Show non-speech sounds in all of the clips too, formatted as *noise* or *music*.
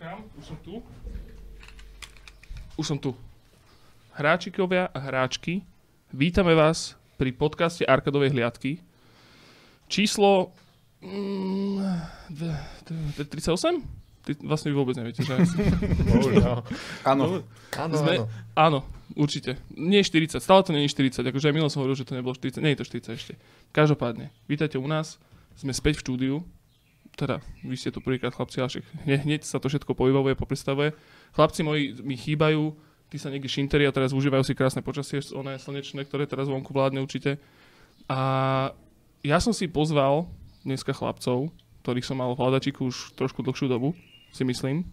utekám, už som tu. Už som tu. Hráčikovia a hráčky, vítame vás pri podcaste Arkadovej hliadky. Číslo... Mm, dve- dve- 38? Ty vlastne vy vôbec neviete, že? Áno. Áno, Sme- áno. Áno, určite. Nie 40, stále to nie je 40, akože aj minule som hovoril, že to nebolo 40, nie je to 40 ešte. Každopádne, vítajte u nás, sme späť v štúdiu, teda vy ste tu prvýkrát chlapci, ale hneď, hneď sa to všetko povybavuje, popredstavuje. Chlapci moji mi chýbajú, tí sa niekde šinteri a teraz užívajú si krásne počasie, oné slnečné, ktoré teraz vonku vládne určite. A ja som si pozval dneska chlapcov, ktorých som mal v hľadačiku už trošku dlhšiu dobu, si myslím.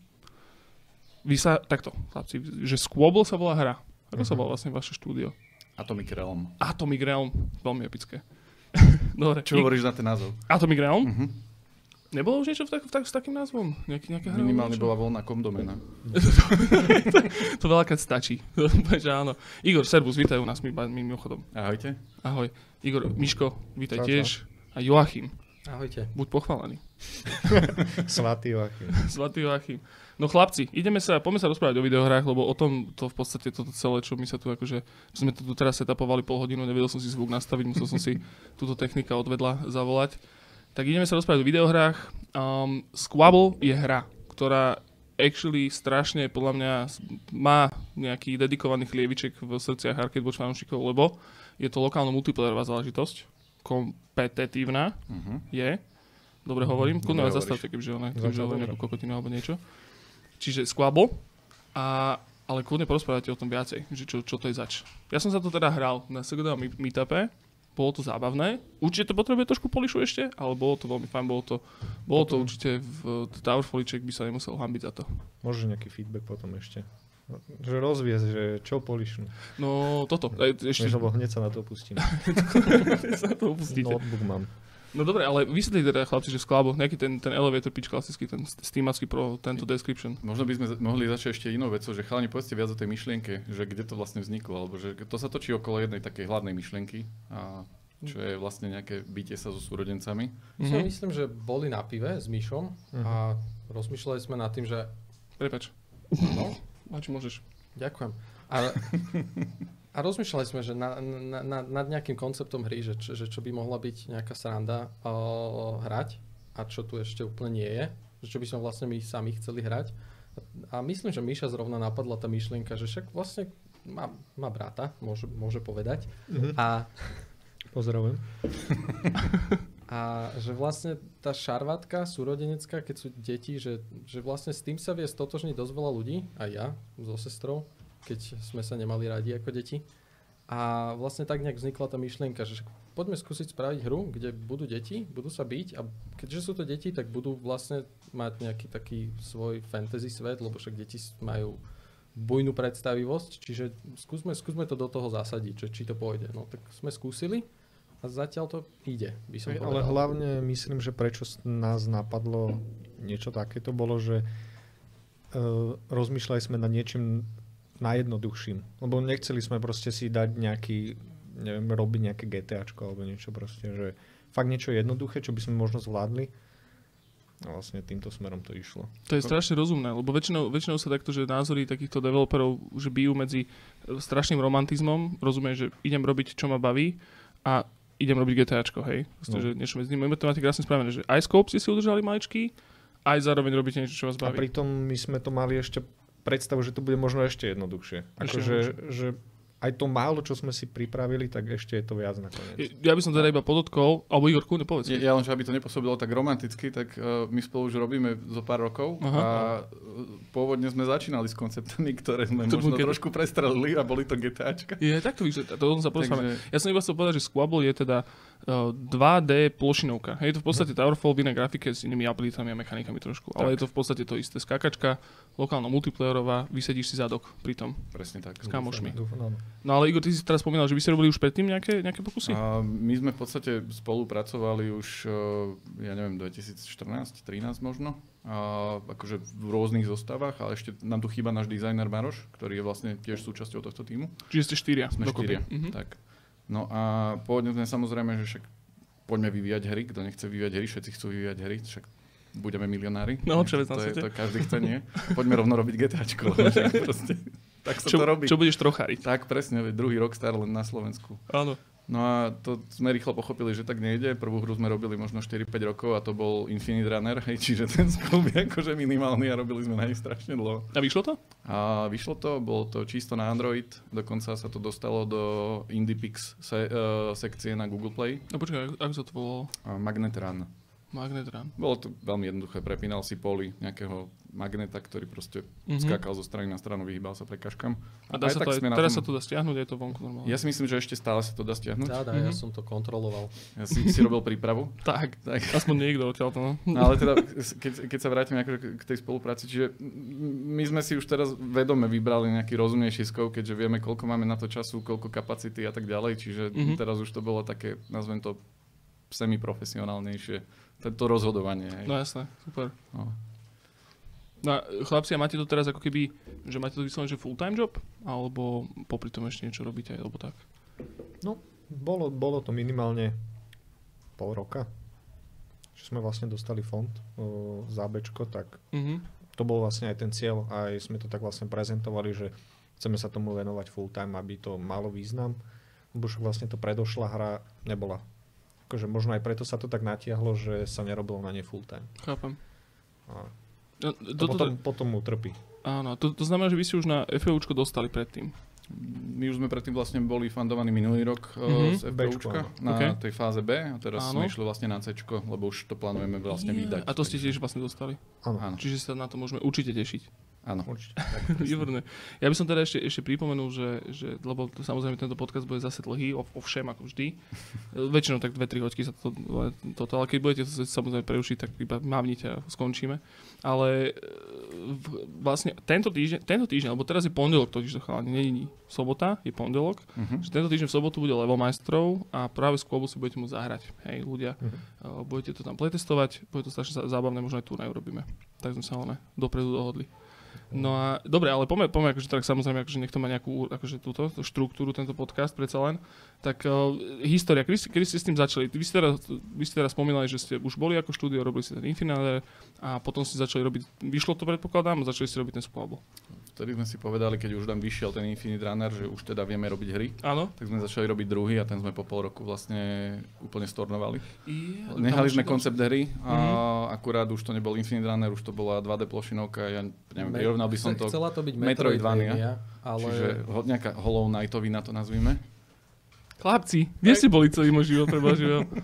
Vy sa, takto, chlapci, že Squabble sa volá hra. Ako sa Mhm. volá vlastne vaše štúdio? Atomic Realm. Atomic Realm, veľmi epické. *laughs* Dobre. Čo hovoríš na ten názov? Atomic Realm? Mhm. Nebolo už niečo v tak, v tak, s takým názvom? Nejaký, nejaká hra? Minimálne niečo? bola voľná komdomena. *laughs* to veľakrát stačí. *laughs* že áno. Igor, servus, vítaj u nás mi, mi, mimochodom. Ahojte. Ahoj. Igor, Miško, vítaj Čau, čau. tiež. A Joachim, Ahojte. buď pochválený. *laughs* Svatý Joachim. Svatý Joachim. No chlapci, ideme sa, poďme sa rozprávať o videohrách, lebo o tom to v podstate toto celé, čo my sa tu akože, čo sme to tu teraz setupovali pol hodinu, nevedel som si zvuk nastaviť, musel som si túto technika odvedla zavolať. Tak ideme sa rozprávať o videohrách. Um, Squabble je hra, ktorá actually strašne podľa mňa má nejaký dedikovaný chlieviček v srdciach Arcade Watch fanúšikov, lebo je to lokálno multiplayerová záležitosť, kompetitívna Mhm. je. Dobre hovorím, kľudne vás zastavte, keďže, ona, dobre. nejakú kokotinu alebo niečo. Čiže Squabble. A, ale kľudne porozprávajte o tom viacej, že čo, čo to je zač. Ja som sa to teda hral na meet- meetupe, bolo to zábavné. Určite to potrebuje trošku polišu ešte, ale bolo to veľmi fajn, bolo to, bolo to Potom- určite v Tower Foliček by sa nemusel hambiť za to. Možno nejaký feedback potom ešte. Že rozviez, že čo polišnú. No toto, e, ešte Vieš, lebo hneď sa na to pustím. *laughs* sa to opustíte. Notebook mám. No dobre, ale vysvetlite teda chlapci, že Squabble, nejaký ten, ten elevator pitch klasický, ten Steamacký pro tento description. Možno by sme mohli začať ešte inou vecou, že chalani povedzte viac o tej myšlienke, že kde to vlastne vzniklo, alebo že to sa točí okolo jednej takej hlavnej myšlienky, a čo je vlastne nejaké bytie sa so súrodencami. My sme, Mhm. myslím, že boli na pive s Myšom Mhm. a rozmýšľali sme nad tým, že... Prepač. No, Máči môžeš. ďakujem. A, *laughs* a rozmýšľali sme, že na, na, na, nad nejakým konceptom hry, že, že čo by mohla byť nejaká sranda o, hrať a čo tu ešte úplne nie je. Že čo by sme vlastne my sami chceli hrať. A myslím, že Míša zrovna napadla tá myšlienka, že však vlastne má, má brata, môže, môže povedať. Mhm. A Pozdravujem. *laughs* A že vlastne tá šarvátka súrodenecká, keď sú deti, že, že vlastne s tým sa vie stotožniť dosť veľa ľudí, aj ja so sestrou, keď sme sa nemali radi ako deti. A vlastne tak nejak vznikla tá myšlienka, že poďme skúsiť spraviť hru, kde budú deti, budú sa byť a keďže sú to deti, tak budú vlastne mať nejaký taký svoj fantasy svet, lebo však deti majú bujnú predstavivosť, čiže skúsme, skúsme to do toho zasadiť, že či to pôjde. No tak sme skúsili a zatiaľ to ide, by som povedal. ale hlavne myslím, že prečo nás napadlo niečo takéto, bolo, že uh, rozmýšľali sme nad niečím najjednoduchším. Lebo nechceli sme proste si dať nejaký, neviem, robiť nejaké GTAčko alebo niečo proste, že fakt niečo jednoduché, čo by sme možno zvládli. A vlastne týmto smerom to išlo. To je strašne rozumné, lebo väčšinou, väčšinou sa takto, že názory takýchto developerov že bijú medzi strašným romantizmom, rozumiem, že idem robiť, čo ma baví a idem robiť GTAčko, hej. Proste, No. že niečo medzi nimi. To máte krásne spravené, že aj scope si si udržali maličký, aj zároveň robíte niečo, čo vás A baví. pritom my sme to mali ešte predstavu, že to bude možno ešte jednoduchšie. Akože, že aj to málo, čo sme si pripravili, tak ešte je to viac nakoniec. Ja by som teda iba podotkol, alebo Igor, kľudne povedz. Ja, ja len, že aby to nepôsobilo tak romanticky, tak uh, my spolu už robíme zo pár rokov Aha. a uh, pôvodne sme začínali s konceptami, ktoré sme To možno trošku prestrelili a boli to GTAčka. Je, tak to vyzerá, to sa. Takže Ja som iba chcel povedať, že Squabble je teda uh, 2D plošinovka. Je to v podstate Towerfall v inej grafike s inými abilitami a mechanikami trošku. Ale je to v podstate to isté. Skákačka, lokálno multiplayerová, vysedíš si zadok pri tom. presne tak. S kamošmi. Dúfam. No ale Igor, ty si teraz spomínal, že vy ste robili už predtým nejaké, nejaké pokusy? A my sme v podstate spolupracovali už, uh, ja neviem, 2014, 13 možno. A akože v rôznych zostavách, ale ešte nám tu chýba náš dizajner Maroš, ktorý je vlastne tiež súčasťou tohto týmu. Čiže ste štyria. Sme dokopy. štyria. Mhm. Tak. No a pôvodne sme samozrejme, že však poďme vyvíjať hry, kto nechce vyvíjať hry, všetci chcú vyvíjať hry, však budeme milionári. No, čo to, je, to každý chce, nie? Poďme rovno robiť GTAčko. *laughs* proste, tak sa Čo, to robí. čo budeš trocháriť? Tak presne, veď druhý Rockstar len na Slovensku. Áno. No a to sme rýchlo pochopili, že tak nejde. Prvú hru sme robili možno 4-5 rokov a to bol Infinite Runner, hej, čiže ten scope je akože minimálny a robili sme na nej strašne dlho. A vyšlo to? A vyšlo to, bolo to čisto na Android, dokonca sa to dostalo do IndiePix se, uh, sekcie na Google Play. No počkaj, ako- sa to volalo? A Magnet Run. Magnet Run. Bolo to veľmi jednoduché, prepínal si poli nejakého magneta, ktorý proste Mhm. skákal zo strany na stranu, vyhýbal sa prekažkám. A dá sa to aj, teraz tom- sa to dá stiahnuť, je to vonku normálne. Ja si myslím, že ešte stále sa to dá stiahnuť. Dá, dá, ja Mhm. som to kontroloval. Ja si, si robil prípravu. *laughs* Tak, Tak. aspoň niekto odtiaľ to, no. No ale teda, keď, keď sa vrátime akože k- tej spolupráci, čiže my sme si už teraz vedome vybrali nejaký rozumnejší skov, keďže vieme, koľko máme na to času, koľko kapacity a tak ďalej, čiže Mhm. teraz už to bolo také, nazvem to semiprofesionálnejšie, to rozhodovanie. Hej. No jasné, super. No. No a chlapci, a máte to teraz ako keby, že máte to vyslovene, že full-time job? Alebo popri tom ešte niečo robíte, alebo tak? Bolo, bolo to minimálne pol roka, že sme vlastne dostali fond o, za Bčko, tak Mhm. to bol vlastne aj ten cieľ, aj sme to tak vlastne prezentovali, že chceme sa tomu venovať full time, aby to malo význam, lebo však vlastne to predošla hra nebola. Akože možno aj preto sa to tak natiahlo, že sa nerobilo na ne full time. Chápem. A No, to toto, potom, potom utrpí. áno, to, to znamená, že vy ste už na FEUčko dostali predtým. My už sme predtým vlastne boli fandovaní minulý rok Mhm. mm-hmm. z Bčko, FPUčka áno. na OK. tej fáze B a teraz Áno. sme išli vlastne na C, lebo už to plánujeme vlastne vydať. A to ste tiež vlastne dostali. Áno, Áno, Čiže sa na to môžeme určite tešiť. Áno. určite. Výborné. Ja by som teda ešte, ešte pripomenul, že, že lebo to, samozrejme tento podcast bude zase dlhý, o, o všem ako vždy. *laughs* Väčšinou tak 2-3 hoďky sa to, toto, ale keď budete to samozrejme prerušiť, tak iba mávnite a skončíme. Ale e, vlastne tento týždeň, tento týždeň, lebo teraz je pondelok, totiž to chalani, nie je sobota, je pondelok, Uh-huh. že tento týždeň v sobotu bude level majstrov a práve z klubu si budete môcť zahrať. Hej, ľudia, Mhm. uh, budete to tam pletestovať, bude to strašne zá- zábavné, možno aj tu urobíme. Tak sme sa ale dopredu dohodli. No a dobre, ale poďme, poďme akože tak samozrejme, akože nech to má nejakú akože túto tú štruktúru, tento podcast predsa len. Tak uh, história, kedy, kedy ste s tým začali? Vy ste, teraz, vy ste teraz spomínali, že ste už boli ako štúdio, robili ste ten Infinite a potom ste začali robiť, vyšlo to predpokladám, začali ste robiť ten squabble. Vtedy sme si povedali, keď už tam vyšiel ten Infinite Runner, že už teda vieme robiť hry, Áno? tak sme začali robiť druhý a ten sme po pol roku vlastne úplne stornovali. Yeah, Nehali sme koncept. hry a Mhm. akurát už to nebol Infinite Runner, už to bola 2D plošinovka, ja neviem, Me- prirovnal by som to, Chcela to byť Metroidvania. Metroidvania, ale... čiže ho, nejaká Hollow Knightovina to nazvime. Chlapci, kde ste boli celý môj život, preba život? *laughs*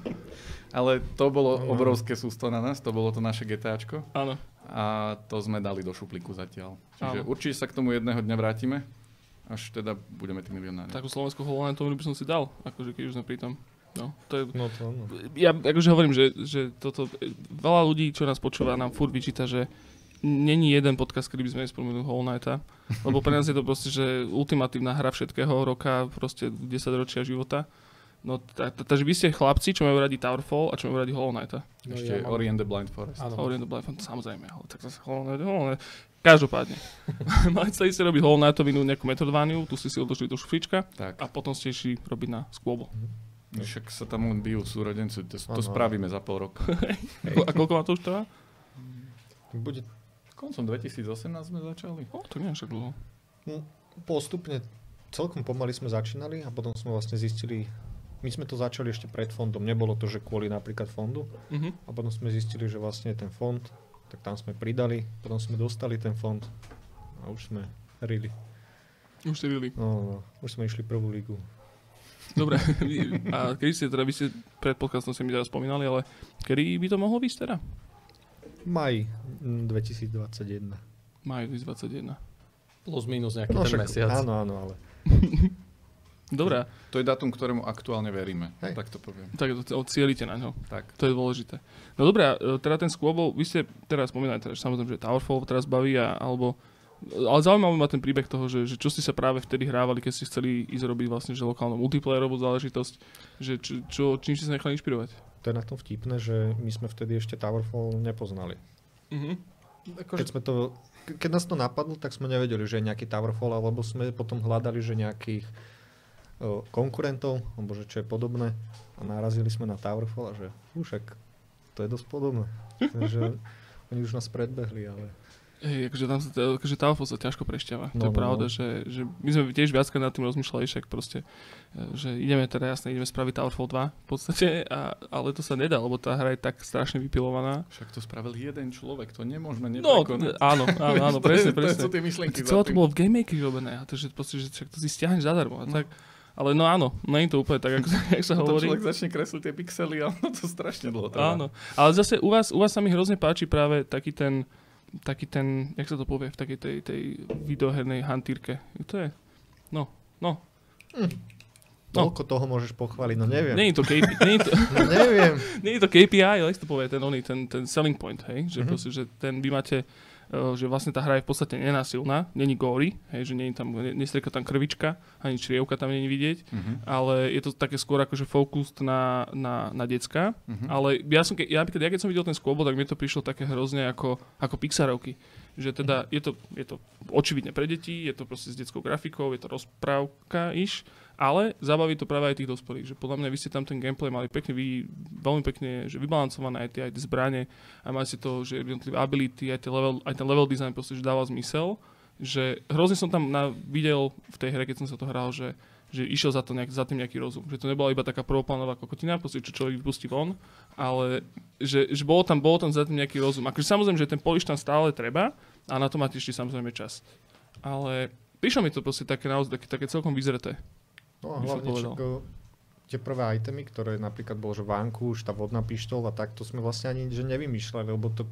Ale to bolo Mhm. obrovské sústo na nás, to bolo to naše GTAčko Áno. A to sme dali do šuplíku zatiaľ. Čiže Áno. určite sa k tomu jedného dňa vrátime, až teda budeme tí milionári. Takú slovenskú Holland by som si dal, akože keď už sme pri tom. No, to je, No to áno. ja akože hovorím, že, že toto, veľa ľudí, čo nás počúva, nám furt vyčíta, že není jeden podcast, kedy by sme nespomenuli Hollow Knighta, lebo pre nás je to proste, že ultimatívna hra všetkého roka, proste 10 ročia života. No, ta- ta- takže vy ste chlapci, čo majú radi Towerfall a čo majú radi Hollow Knighta. No, Ešte ja mám- Ori and the Blind Forest. Áno. Orient of Blind, samozrejme, ale tak zase Hollow Knight, Hollow Knight. Každopádne. *laughs* Mali ste ísť robiť Hollow Knightovinu nejakú metodvániu, tu ste si odložili do šuflička Tak, a potom ste išli robiť na Squabble. však sa tam len bijú súrodenci, to, to spravíme za pol roka. *laughs* A koľko vám to už trvá? Bude Koncom 2018 sme začali. O, to nie je však dlho. postupne, celkom pomaly sme začínali a potom sme vlastne zistili, my sme to začali ešte pred fondom, nebolo to, že kvôli napríklad fondu Mhm. a potom sme zistili, že vlastne ten fond, tak tam sme pridali, potom sme dostali ten fond a už sme rili. Už ste rili. No, no, už sme išli prvú lígu. Dobre. *laughs* A kedy ste teda, vy ste pred podcastom ste mi teraz spomínali, ale kedy by to mohlo byť teda? Maj mm, 2021. Maj 2021. Plus minus nejaký No ten však, mesiac. áno, áno, ale *laughs* Dobre, To je datum, ktorému aktuálne veríme, Hej. tak to poviem. tak to odcielite na ňo. Tak. To je dôležité. No dobré, e, teda ten Squabble, vy ste teraz spomínali, teda, že samozrejme, že Towerfall teraz baví, a, alebo ale zaujímavý ma ten príbeh toho, že, že čo ste sa práve vtedy hrávali, keď ste chceli ísť robiť vlastne že lokálnu multiplayerovú záležitosť, že čo, čo, čím ste sa nechali inšpirovať? to je na tom vtipné, že my sme vtedy ešte Towerfall nepoznali. Mhm. Akože, Keď, sme to, ke- keď nás to napadlo, tak sme nevedeli, že je nejaký Towerfall, alebo sme potom hľadali, že nejakých konkurentov, alebo že čo je podobné a narazili sme na Towerfall a že "Fú, však to je dosť podobné. *laughs* Takže Oni už nás predbehli, ale... Hej, akože tam sa, akože Towerfall sa ťažko prešťava. No, to je no, pravda, no. Že, že my sme tiež viackrát nad tým rozmýšľali, však proste, e, že ideme teda jasne, ideme spraviť Towerfall 2 v podstate, a, ale to sa nedá, lebo tá hra je tak strašne vypilovaná. Však to spravil jeden človek, to nemôžno No, neprekonať. áno, áno, *laughs* áno, To je- presne, To presne. sú tie myšlienky celé to bolo v Game Makery robené, a to, že, proste, že však to si stiahneš zadarmo. A tak, ale no áno, nie je to úplne tak, ako *laughs* jak sa hovorí. človek začne kresliť tie pixely a ono to strašne dlho trvá. Áno, ale zase u vás, u vás sa mi hrozne páči práve taký ten, taký ten, jak sa to povie, v takej tej, tej videohernej hantírke. To je, no, no. No. Toľko toho môžeš pochváliť, no neviem. Je to, KPI, nie je to, *laughs* No neviem. *laughs* je to KPI, ale to povie, ten, oný, ten, ten selling point, hej? Že, Mhm. proste, že ten vy máte, že vlastne tá hra je v podstate nenásilná, není gory, hej, že je tam, ne, nestrieka tam krvička, ani črievka tam není vidieť, Mhm. ale je to také skôr akože focused na, na, na decka. Mhm. Ale ja som, ke- ja, ja keď som videl ten skôbol, tak mi to prišlo také hrozne ako, ako Pixarovky. Že teda je to, je to očividne pre deti, je to proste s detskou grafikou, je to rozprávka iš, ale zabaví to práve aj tých dospelých. Že podľa mňa vy ste tam ten gameplay mali pekne, vy, veľmi pekne že vybalancované aj tie, aj tie zbranie, a máte to, že jednotlivé ability, aj, level, aj ten level design proste, že dáva zmysel. Že hrozne som tam na, videl v tej hre, keď som sa to hral, že že išiel za, to nejak, za tým nejaký rozum. Že to nebola iba taká prvoplánová kokotina, proste, čo človek vypustí von, ale že, že bolo, tam, bolo tam za tým nejaký rozum. Akože samozrejme, že ten poliš tam stále treba a na to máte ešte samozrejme čas. Ale prišlo mi to proste také naozaj také, také celkom vyzreté. No a hlavne čak, tie prvé itemy, ktoré napríklad bolo, že vánku, už tá vodná pištol a tak, to sme vlastne ani že nevymýšľali, lebo to,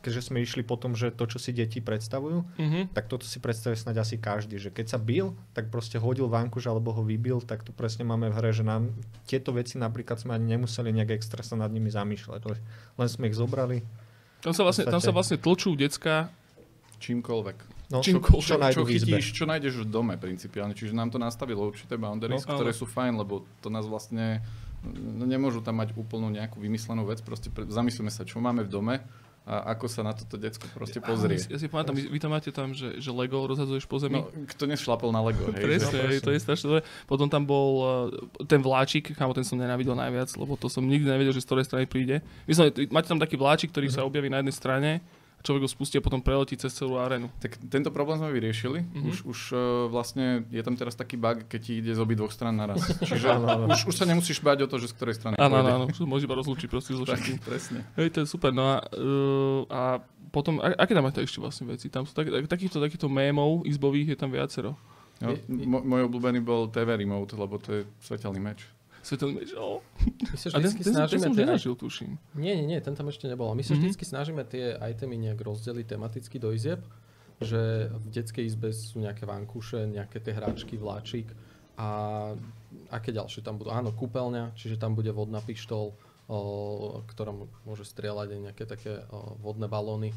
keďže sme išli po tom, že to, čo si deti predstavujú, Mhm. tak toto si predstavuje snáď asi každý, že keď sa bil, tak proste hodil vankuš alebo ho vybil, tak to presne máme v hre, že nám tieto veci napríklad sme ani nemuseli nejak extra sa nad nimi zamýšľať, len- sme ich zobrali. Tam sa vlastne, tam sa vlastne tlčú decka. Čímkoľvek. No, Čím čo, čo čo chytíš, čo nájdeš v dome principiálne. Čiže nám to nastavilo určité boundaries, No, ktoré áno. sú fajn, lebo to nás vlastne no, nemôžu tam mať úplnú nejakú vymyslenú vec. Proste pre, zamyslíme sa, čo máme v dome a ako sa na toto decko proste pozrie. Áno, Ja si pamätám, vy, vy tam máte tam, že, že Lego rozhadzuješ po zemi. No, kto nešlapol na Lego, hej? Presne, hej, to je strašne dobré. Potom tam bol uh, ten vláčik, kámo, ten som nenávidel najviac, lebo to som nikdy nevedel, že z ktorej strany príde. Vy som, máte tam taký vláčik, ktorý sa objaví na jednej strane, človek ho spustí a potom preletí cez celú arénu. Tak tento problém sme vyriešili. Mhm. Už, už uh, vlastne je tam teraz taký bug, keď ti ide z obi dvoch stran naraz. *laughs* Čiže Áno, áno. už, už sa nemusíš báť o to, že z ktorej strany Áno, áno, pôjde. áno, už môže iba rozlúčiť proste so všetkým. presne. Hej, to je super. No a, uh, a potom, a, aké tam máte ešte vlastne veci? Tam sú tak, tak, takýchto, takýchto mémov izbových je tam viacero. No, mo- môj obľúbený bol TV Remote, lebo to je svetelný meč. Svetelný meč, oh. My sa A ten, vždycky ten, ten, ten som už nenažil, tuším. Nie, nie, nie, ten tam ešte nebol. My sa Mhm. vždycky snažíme tie itemy nejak rozdeliť tematicky do izieb, že v detskej izbe sú nejaké vankúše, nejaké tie hráčky, vláčik a aké ďalšie tam budú. Áno, kúpeľňa, čiže tam bude vodná pištol, o, ktorá m- môže strieľať aj nejaké také o, vodné balóny.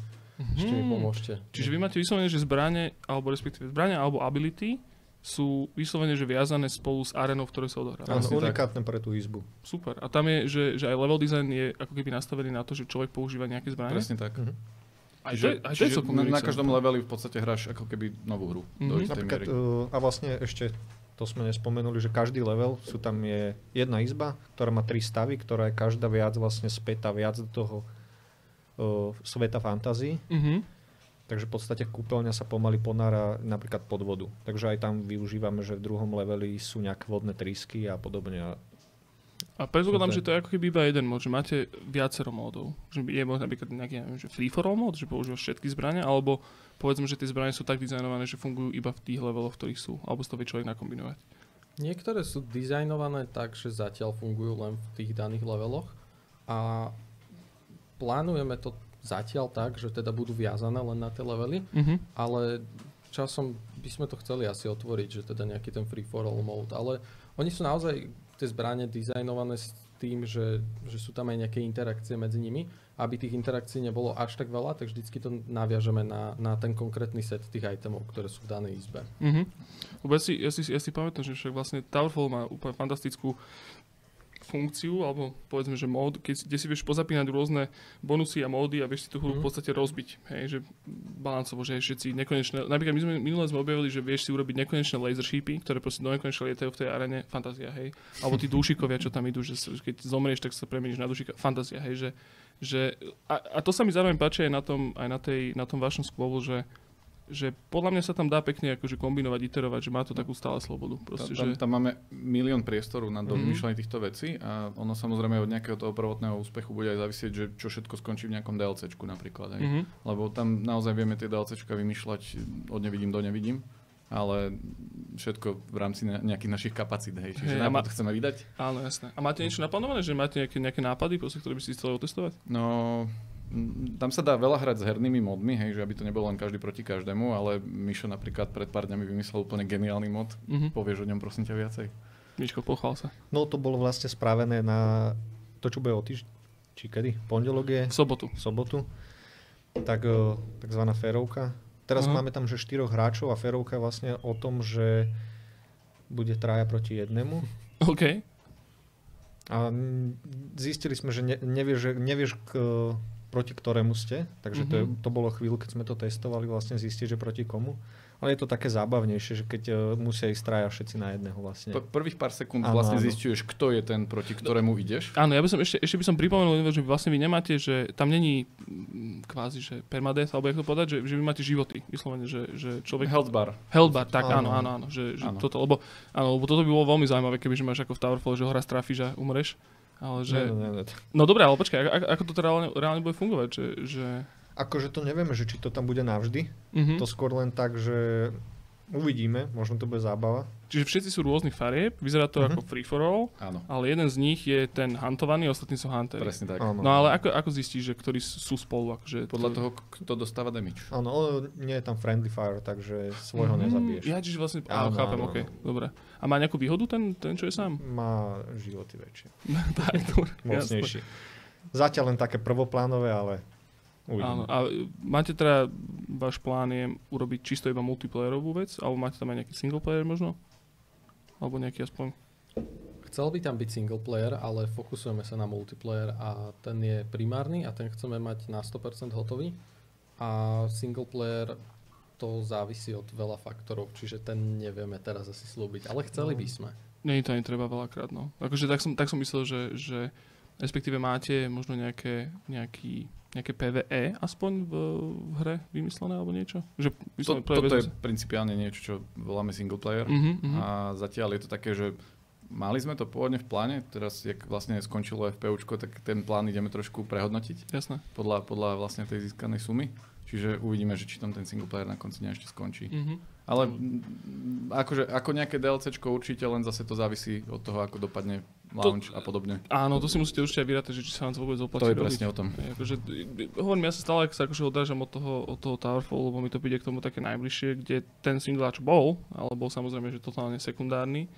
Ešte mi Mhm. pomôžte. Čiže vy máte vyslovene, že zbranie, alebo respektíve zbranie, alebo ability sú vyslovene, že viazané spolu s arenou, v ktorej sa odohráva. Áno, unikátne pre tú izbu. Super. A tam je, že, že aj level design je ako keby nastavený na to, že človek používa nejaké zbranie. Presne tak. Mhm. Aj je, aj celkom na, na každom leveli v podstate hráš ako keby novú hru. Mhm. Do istej Napríklad, uh, a vlastne ešte to sme nespomenuli, že každý level sú tam je jedna izba, ktorá má tri stavy, ktorá je každá viac vlastne spätá viac do toho uh, sveta fantázii. Mhm. Takže v podstate kúpeľňa sa pomaly ponára napríklad pod vodu. Takže aj tam využívame, že v druhom leveli sú nejaké vodné trysky a podobne. A predpokladám, že to je ako keby iba jeden mod, že máte viacero módov. Že je možno napríklad nejaký, neviem, že free for all mod, že používaš všetky zbrania, alebo povedzme, že tie zbranie sú tak dizajnované, že fungujú iba v tých leveloch, v ktorých sú, alebo to vie človek nakombinovať. Niektoré sú dizajnované tak, že zatiaľ fungujú len v tých daných leveloch a plánujeme to zatiaľ tak, že teda budú viazané len na tie levely, Mhm. ale časom by sme to chceli asi otvoriť, že teda nejaký ten free for all mode, ale oni sú naozaj tie zbranie dizajnované s tým, že, že sú tam aj nejaké interakcie medzi nimi. Aby tých interakcií nebolo až tak veľa, tak vždycky to naviažeme na, na ten konkrétny set tých itemov, ktoré sú v danej izbe. Mhm. Lebo ja si, ja, si, ja si pamätám, že však vlastne Towerfall má úplne fantastickú funkciu, alebo povedzme, že mód, keď, kde si vieš pozapínať rôzne bonusy a módy a vieš si tú hru v Mhm. podstate rozbiť. Hej, že balancovo, že všetci nekonečné... Napríklad my sme minule sme objavili, že vieš si urobiť nekonečné laser shipy, ktoré proste do nekonečna lietajú v tej arene. Fantázia, hej. Alebo tí dúšikovia, čo tam idú, že keď zomrieš, tak sa premeníš na dušika. Fantázia, hej, že, že a, a, to sa mi zároveň páči aj na tom, aj na, tej, na tom vašom skôlu, že že podľa mňa sa tam dá pekne akože kombinovať, iterovať, že má to takú stále slobodu. Proste, tam, že... tam máme milión priestoru na Mhm. domýšľanie týchto vecí a ono samozrejme od nejakého toho prvotného úspechu bude aj závisieť, že čo všetko skončí v nejakom DLCčku napríklad. Hej. Mhm. Lebo tam naozaj vieme tie DLCčka vymýšľať od nevidím do nevidím, ale všetko v rámci ne- nejakých našich kapacít. Hej. Čiže Hej, a najprv to chceme vydať. Áno, jasné. A máte niečo naplánované, že máte nejaké, nejaké nápady, proste, ktoré by ste chceli otestovať? No, tam sa dá veľa hrať s hernými modmi, hej, že aby to nebolo len každý proti každému, ale Mišo napríklad pred pár dňami vymyslel úplne geniálny mod. Mhm. Povieš o ňom prosím ťa viacej. Miško, pochvál sa. No to bolo vlastne spravené na to, čo bude o týždeň, či kedy? Pondelok je, V sobotu. v sobotu. Tak eh, takzvaná férovka. Teraz Aha. máme tam, že štyroch hráčov a férovka je vlastne o tom, že bude traja proti jednému. *laughs* OK. A mm, zistili sme, že ne, nevieš, že nevieš k, proti ktorému ste, takže to, je, Mhm. to bolo chvíľu, keď sme to testovali, vlastne zistiť, že proti komu. Ale je to také zábavnejšie, že keď uh, musia ísť traja všetci na jedného vlastne. P- prvých pár sekúnd Áno, vlastne áno. zistuješ, kto je ten, proti ktorému ideš. Áno, ja by som ešte, ešte by som pripomenul, že vlastne vy nemáte, že tam není mm, kvázi, že permadeath, alebo jak to povedať, že, že vy máte životy, vyslovene, že, že človek... Health bar. Health bar, tak áno, Áno. áno, áno, že, že Áno. toto, lebo, áno, lebo toto by bolo veľmi zaujímavé, keby že máš ako v Towerfall, že ho raz trafíš a umreš. Ale že... Ne, ne, ne. No dobré, ale počkaj, ako, ako to teda reálne, reálne bude fungovať, že... že... Akože to nevieme, že či to tam bude navždy. Mhm. To skôr len tak, že uvidíme, možno to bude zábava. Čiže všetci sú rôznych farieb, vyzerá to Mhm. ako free for all, Áno, ale jeden z nich je ten huntovaný, ostatní sú huntery. presne tak. Áno. No ale ako, ako zistíš, že ktorí sú spolu? Akože Podľa to- toho, kto dostáva damage. Áno, ale nie je tam friendly fire, takže svojho Mhm, nezabiješ. Ja, čiže vlastne, áno, Áno, chápem, áno, OK, áno. dobre. A má nejakú výhodu ten, ten čo je sám? Má životy väčšie, *laughs* tak, dobre. mocnejší. Zatiaľ len také prvoplánové, ale Áno, a máte teda, váš plán je urobiť čisto iba multiplayerovú vec, alebo máte tam aj nejaký single player možno? Alebo nejaký aspoň... Chcel by tam byť single player, ale fokusujeme sa na multiplayer a ten je primárny a ten chceme mať na 100% hotový. A single player to závisí od veľa faktorov, čiže ten nevieme teraz asi slúbiť, ale chceli by sme. Nie to ani treba veľakrát, no. Akože tak som, tak som myslel, že, že respektíve máte možno nejaké, nejaký, nejaké PVE aspoň v, v hre vymyslené alebo niečo? Že To, toto je principiálne niečo, čo voláme single player. Mhm, mhm. A zatiaľ je to také, že mali sme to pôvodne v pláne, teraz jak vlastne skončilo FPUčko, tak ten plán ideme trošku prehodnotiť Jasné. podľa, podľa vlastne tej získanej sumy. Čiže uvidíme, že či tam ten single player na konci dňa ešte skončí. Mhm. Ale akože, ako nejaké DLCčko určite, len zase to závisí od toho, ako dopadne launch a podobne. Áno, to si musíte určite aj vyrátať, že či sa vám to vôbec oplatí To je robiť. presne o tom. Akože, hovorím, ja sa stále sa akože odrážam od toho, od toho Towerfall, lebo mi to príde k tomu také najbližšie, kde ten singláč bol, ale bol samozrejme, že totálne sekundárny.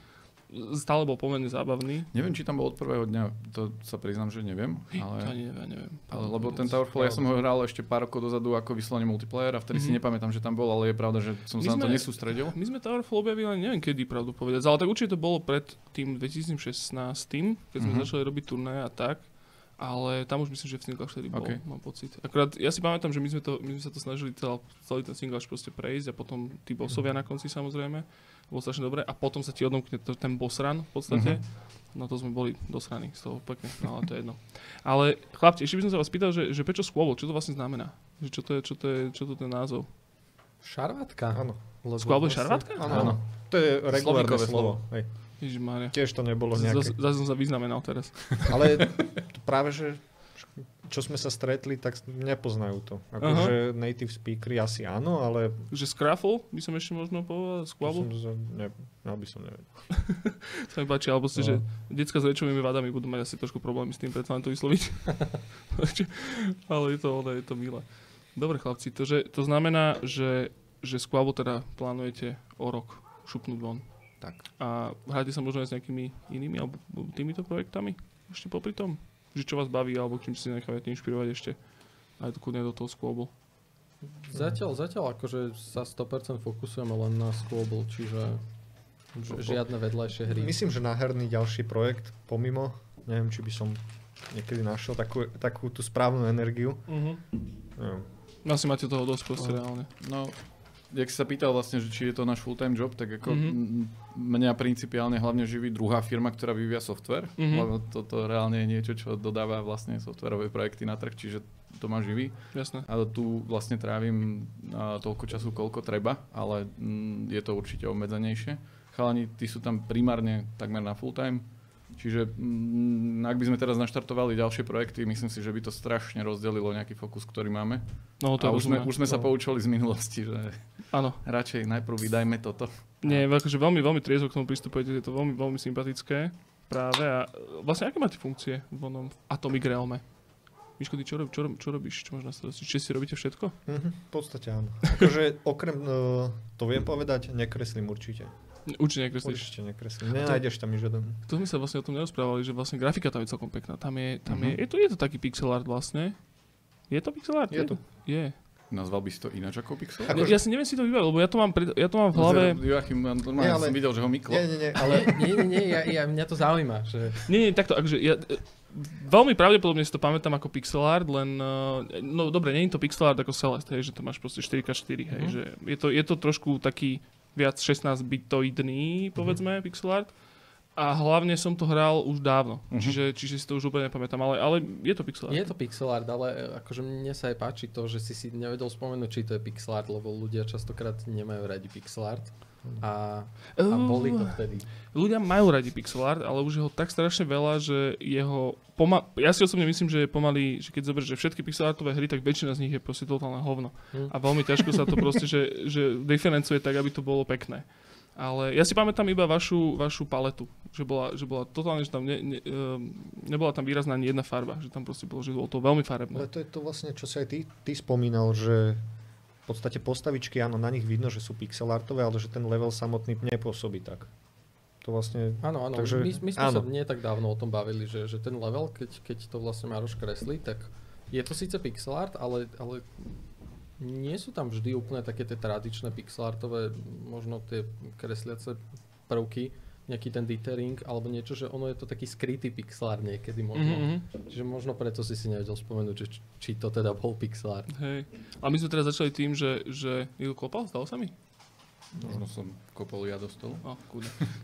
Stále bol pomerne zábavný. Neviem, či tam bol od prvého dňa, to sa priznám, že neviem. To Ale, ani neviem, neviem. ale lebo ten Towerfall, ja som ho hral ešte pár rokov dozadu ako vyslovene multiplayer a vtedy si Mhm. nepamätám, že tam bol, ale je pravda, že som My sa na to sme- nesústredil. My sme Towerfall objavili, ale neviem kedy, pravdu povedať. Ale tak určite to bolo pred tým 2016, keď sme Mhm. začali robiť turné a tak. Ale tam už myslím, že v Singlash vtedy bol, OK. mám pocit. Akurát ja si pamätám, že my sme, to, my sme sa to snažili celý, celý ten Singlash proste prejsť a potom tí bossovia na konci samozrejme. Bolo strašne dobre a potom sa ti odomkne to, ten boss run v podstate. No to sme boli dosraní z toho pekne, no ale to je jedno. Ale chlapci, ešte by som sa vás pýtal, že, že prečo Squabble, čo to vlastne znamená? Že čo to je, čo to je, čo to je ten názov? Šarvátka. Áno. Lebo Squabble je vlastne- šarvátka? Áno, Áno. To je regulárne slovo. slovo. Hej. Ježišmária. Tiež to nebolo nejaké. zase som sa vyznamenal teraz. Ale *laughs* práve, že čo sme sa stretli, tak nepoznajú to. Akože native speakery asi áno, ale Že Scraffle by som ešte možno povedal, Squabble, som, za- ne, ja by som nevedel. *laughs* sa mi páči, alebo si, No. že decka s rečovými vadami budú mať asi trošku problémy s tým, preto len to vysloviť. *laughs* ale je to, ale je to milé. Dobre chlapci, to, že, to znamená, že, že Squabble teda plánujete o rok šupnúť von. Tak. A hráte sa možno aj s nejakými inými alebo týmito projektami ešte popri tom? Že čo vás baví, alebo čím si nechávate inšpirovať ešte aj to kľudne do toho Squabble. Zatiaľ, zatiaľ akože sa 100% fokusujeme len na Squabble, čiže ži- žiadne vedľajšie hry. Myslím, že náherný ďalší projekt pomimo Neviem, či by som niekedy našiel takú, takú tú správnu energiu. Uh-huh. Neviem. Asi máte toho dosť proste No. reálne. No, jak si sa pýtal vlastne, že či je to náš full-time job, tak ako Mhm. mm-hmm. mňa principiálne hlavne živí druhá firma, ktorá vyvíja software, Mhm. lebo toto reálne je niečo, čo dodáva vlastne softwarové projekty na trh, čiže to ma živí. Jasné. A tu vlastne trávim a, toľko času, koľko treba, ale mm, je to určite obmedzenejšie. Chalani, tí sú tam primárne takmer na full time, čiže mm, ak by sme teraz naštartovali ďalšie projekty, myslím si, že by to strašne rozdelilo nejaký fokus, ktorý máme. No to A už sme, už sme sa poučili z minulosti, že Áno. radšej najprv vydajme toto. Nie, akože veľmi, veľmi triezvo k tomu pristupujete, je to veľmi, veľmi sympatické práve a e, vlastne aké máte funkcie v onom Atomic Realme? Miško, ty čo, rob, čo, rob, čo robíš? Čo máš na starosti? Či si robíte všetko? Mhm, v podstate áno. Akože okrem, uh, to viem povedať, nekreslím určite. Určite nekreslíš. Určite nekreslím. Nenájdeš tam žiaden. To sme sa vlastne o tom nerozprávali, že vlastne grafika tam je celkom pekná. Tam je, tam je, Mhm. je, to, je to taký pixel art vlastne. Je to pixel art? Je to. Je. Nazval by si to ináč ako Pixel? Ako- Ja si neviem si to vybaviť, lebo ja to mám, pred, ja to mám v hlave... Joachim, ja normálne Nie, ale- som videl, že ho myklo. Nie, nie, nie, Ale *laughs* nie, nie, nie, ja, ja, mňa to zaujíma, že Nie, nie, takto, akože ja, veľmi pravdepodobne si to pamätám ako pixel art, len, uh, no dobre, nie je to pixel art ako Celeste, hej, že to máš proste 4x4, hej, Mhm. že je to, je to trošku taký viac 16-bitoidný, povedzme, pixel art. A hlavne som to hral už dávno, Mhm. čiže, čiže si to už úplne nepamätám, ale, ale je to pixel art. je to pixel art, ale e, akože mne sa aj páči to, že si si nevedel spomenúť, či to je pixel art, lebo ľudia častokrát nemajú radi pixel art. A, a boli to vtedy. Ľudia majú radi pixel art, ale už je ho tak strašne veľa, že jeho poma- ja si osobne myslím, že je pomaly, že keď zoberieš že všetky pixel artové hry, tak väčšina z nich je proste totálne hovno. Hm. A veľmi ťažko sa to proste, že, že diferencuje tak, aby to bolo pekné. Ale ja si pamätám iba vašu, vašu paletu, že bola, že bola totálne, že tam ne, ne, um, nebola tam výrazná ani jedna farba, že tam proste bolo, že bolo to veľmi Ale farebné. to je to vlastne, čo si aj ty, ty spomínal, že v podstate postavičky, áno, na nich vidno, že sú pixelartové, ale že ten level samotný nepôsobí tak. To vlastne... Áno, áno. Takže- my, my sme áno. sa nie tak dávno o tom bavili, že, že ten level, keď, keď to vlastne Maroš kreslí, tak je to síce pixel art, ale, ale nie sú tam vždy úplne také tie tradičné pixelartové, možno tie kresliace prvky, nejaký ten dithering alebo niečo, že ono je to taký skrytý pixel art niekedy možno. Mhm, mhm. Čiže možno preto si si nevedel spomenúť, že či, či to teda bol pixel art. Hej. Ale my sme teraz začali tým, že, že niekto klopal, stalo sa mi? Možno som kopol ja do stolu. No.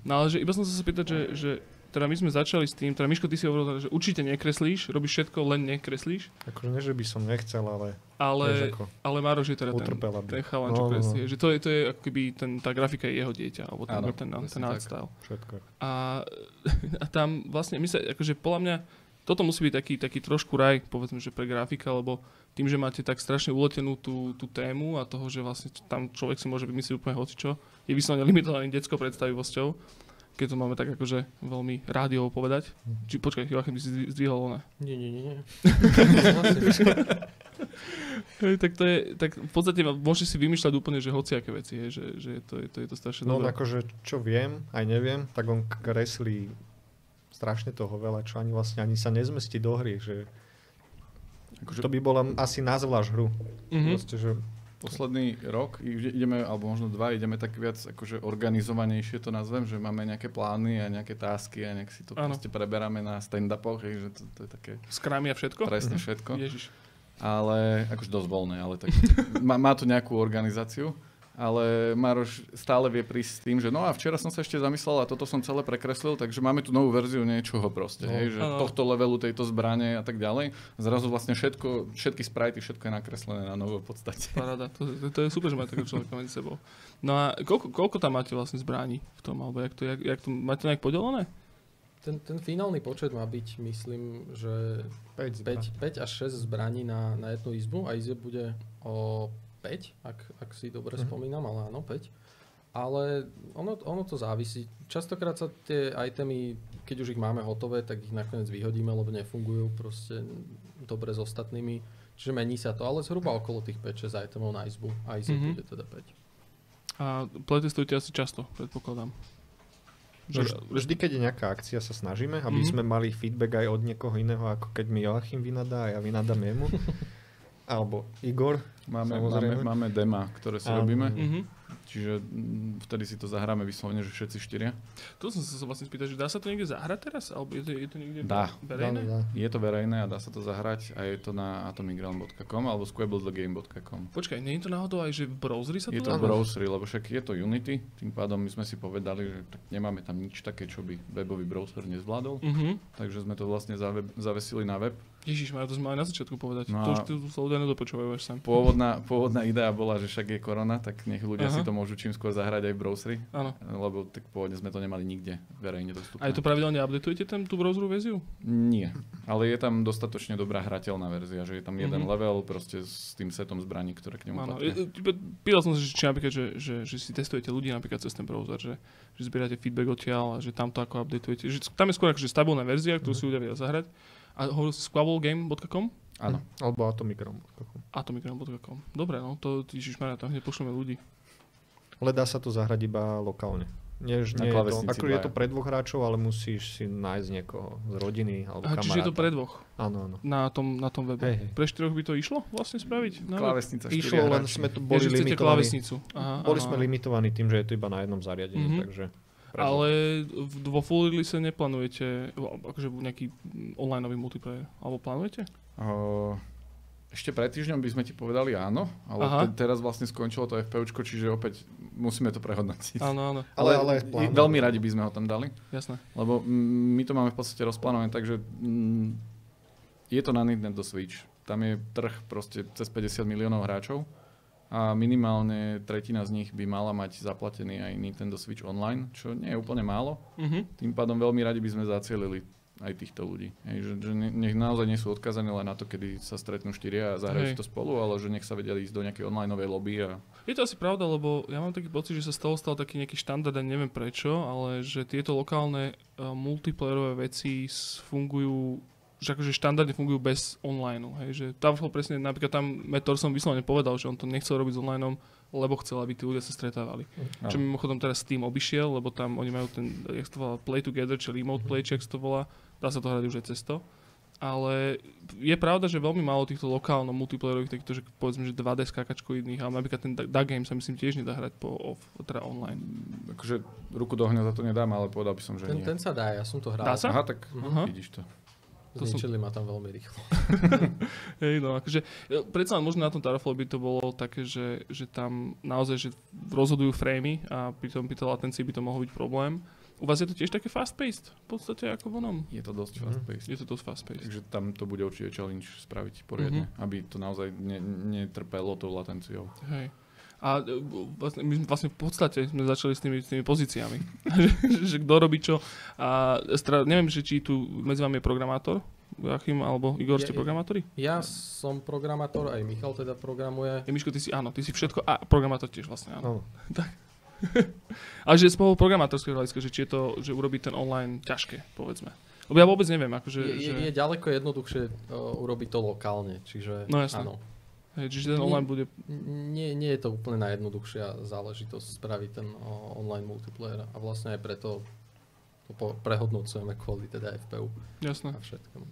No ale že iba som sa spýtať, že, že teda my sme začali s tým, teda Miško, ty si hovoril, že určite nekreslíš, robíš všetko, len nekreslíš, Akože nie, že by som nechcel, ale... ale, ako, ale Maroš je teda ten, ten chalan, No, čo no, no. kreslí. Že to je, to je ako keby ten, tá grafika je jeho dieťa, alebo ten, Áno, ten, ten, art style. všetko. A, *laughs* a tam vlastne, my sa, akože podľa mňa, toto musí byť taký, taký trošku raj, povedzme, že pre grafika, lebo tým, že máte tak strašne uletenú tú, tú tému a toho, že vlastne tam človek si môže vymyslieť úplne hocičo, je vyslovene limitovaný detskou predstavivosťou, keď to máme tak akože veľmi rádiovo povedať. Či počkaj, Joachim, ty si zdvi- zdvihol ona. Nie, nie, nie. nie. *laughs* Hej, tak to je, tak v podstate môžete si vymýšľať úplne, že hociaké veci, hej, že, že je to, je to, je to strašne No dobré. akože, čo viem, aj neviem, tak on kreslí strašne toho veľa, čo ani vlastne ani sa nezmestí do hry, že Akože to by bola asi na zvlášť hru. Mhm. Proste, že posledný rok ide- ideme, alebo možno dva, ideme tak viac akože organizovanejšie to nazvem, že máme nejaké plány a nejaké tásky a nejak si to Áno. proste preberáme na stand-upoch, že to, to je také Skrámy a všetko? presne všetko. Ježiš. Ale, akože dosť voľné, ale tak *laughs* má, má to nejakú organizáciu. Ale Maroš stále vie prísť s tým, že no a včera som sa ešte zamyslel a toto som celé prekreslil, takže máme tu novú verziu niečoho proste, No. hej, že Áno. tohto levelu, tejto zbrane a tak ďalej. Zrazu vlastne všetko, všetky sprajty, všetko je nakreslené na novo v podstate. Paráda, to, to, je super, že máte takého človeka medzi sebou. No a koľko, koľko tam máte vlastne zbraní v tom, alebo jak to, jak, jak to máte nejak podelené? Ten, ten finálny počet má byť, myslím, že 5 5, 5 až 6 zbraní na, na jednu izbu a izieb bude o 5, ak, ak si dobre Mhm. spomínam, ale áno, 5. Ale ono, ono to závisí. Častokrát sa tie itemy, keď už ich máme hotové, tak ich nakoniec vyhodíme, lebo nefungujú proste dobre s ostatnými. Čiže mení sa to, ale zhruba okolo tých 5-6 itemov na izbu a izieb Mhm. bude teda 5. A playtestujete asi často, predpokladám. Že vž- vždy, keď je nejaká akcia, sa snažíme, aby Mhm. sme mali feedback aj od niekoho iného, ako keď mi Joachim vynadá a ja vynadám jemu. *laughs* Alebo Igor. Máme, máme, máme dema, ktoré si Áno. robíme. Mhm. Čiže mm, vtedy si to zahráme vyslovene, že všetci štyria. To som sa vlastne spýtať, že dá sa to niekde zahrať teraz? Alebo je to, je to niekde Dá. verejné? Dá, dá. Je to verejné a dá sa to zahrať a je to na atomicground.com alebo squabblethegame.com. Počkaj, nie je to náhodou aj, že v browseri sa to Je to v browseri, lebo však je to Unity, tým pádom my sme si povedali, že tak nemáme tam nič také, čo by webový browser nezvládol, Mhm. takže sme to vlastne zave- zavesili na web. Ježiš, to sme mali na začiatku povedať. No to už tu sa ľudia nedopočúvajú až sem. Pôvodná, pôvodná idea bola, že však je korona, tak nech ľudia Aha. si to môžu čím skôr zahrať aj v browseri, Áno. lebo tak pôvodne sme to nemali nikde verejne dostupné. A je to pravidelne updateujete tam tú browserovú verziu? Nie, ale je tam dostatočne dobrá hrateľná verzia, že je tam jeden Mhm. level proste s tým setom zbraní, ktoré k nemu Áno. patria. Pýtal som sa, že, či napríklad, že, že, že, si testujete ľudí napríklad cez ten browser, že, že zbierate feedback odtiaľ a že tam to ako updateujete. Že tam je skôr akože stabilná verzia, ktorú si ľudia vedia zahrať. A hovoril si squabblegame.com? Áno. Alebo atomikrom. atomikron.com. Dobre, no to Ježišmarja, tam hneď pošleme ľudí. Ale dá sa to zahrať iba lokálne. Nie, nie je to, ako je to pre dvoch hráčov, ale musíš si nájsť niekoho z rodiny alebo Aha, kamaráta. čiže je to pre dvoch Áno, áno. na tom, na tom webe. Hej, hej. Pre štyroch by to išlo vlastne spraviť? Na web? Klávesnica, Išlo, len hráči. sme tu boli chcete limitovaní. klávesnicu. Aha, Boli áno, sme limitovaní tým, že je to iba na jednom zariadení, Mhm. takže... Ale v- vo full release neplánujete akože nejaký online multiplayer? Alebo plánujete? O, ešte pred týždňom by sme ti povedali áno, ale Aha. te, teraz vlastne skončilo to FPUčko, čiže opäť musíme to prehodnotiť. Áno, áno, Ale, ale, plánujeme. veľmi radi by sme ho tam dali, jasné. lebo my to máme v podstate rozplánované, takže mm, je to na Nintendo Switch. Tam je trh proste cez 50 miliónov hráčov a minimálne tretina z nich by mala mať zaplatený aj Nintendo Switch Online, čo nie je úplne málo. Mhm. Tým pádom veľmi radi by sme zacielili aj týchto ľudí. Hej, že, že ne- nech naozaj nie sú odkazaní len na to, kedy sa stretnú štyria a zahrajú si to spolu, ale že nech sa vedia ísť do nejakej online lobby a Je to asi pravda, lebo ja mám taký pocit, že sa z toho stal taký nejaký štandard a neviem prečo, ale že tieto lokálne uh, multiplayerové veci fungujú že akože štandardne fungujú bez online. Hej, že tam presne, napríklad tam Metor som vyslovene povedal, že on to nechcel robiť s online, lebo chcel, aby tí ľudia sa stretávali. Áno. Čo mimochodom teraz Steam obišiel, lebo tam oni majú ten, jak to volá, play together, či remote play, či jak to volá, dá sa to hrať už aj cez to. Ale je pravda, že veľmi málo týchto lokálno multiplayerových, takýchto, že povedzme, že 2D skákačkovidných, ale napríklad ten Duck Game sa myslím tiež nedá hrať po off, teda online. akože ruku do ohňa za to nedám, ale povedal by som, že Ten, nie. ten sa dá, ja som to hral. Dá sa? Aha, tak Aha. vidíš to. to som- Zničili ma tam veľmi rýchlo. *laughs* Hej, no, akože, e, predsa len možno na tom Terraflow by to bolo také, že, že tam naozaj, že rozhodujú framey a pri tom, pri tej latencii by to mohol byť problém. U vás je to tiež také fast-paced, v podstate ako v onom. Je to dosť Mhm. fast paced. Je to dosť fast-paced. Takže tam to bude určite challenge spraviť poriadne, Mhm. aby to naozaj ne, netrpelo tou latenciou. Hej. A e, vlastne, my sme vlastne v podstate sme začali s tými, s tými pozíciami. že, *laughs* že kto robí čo. A stra, neviem, že či tu medzi vami je programátor, Joachim alebo Igor, ste Ja- programátori? Ja som programátor, aj Michal teda programuje. Ja, Miško, ty si, áno, ty si všetko, a programátor tiež vlastne, áno. *laughs* Áno. *laughs* Ale že z pohľadu programátorského hľadiska, že či je to, že urobiť ten online ťažké, povedzme. Lebo ja vôbec neviem, akože, Je, je, že, je ďaleko jednoduchšie uh, urobiť to lokálne, čiže No áno. hej, čiže ten Nie- online bude, N- Nie, nie je to úplne najjednoduchšia záležitosť spraviť ten o, online multiplayer a vlastne aj preto to po, prehodnocujeme kvôli teda FPU jasné. a všetkom.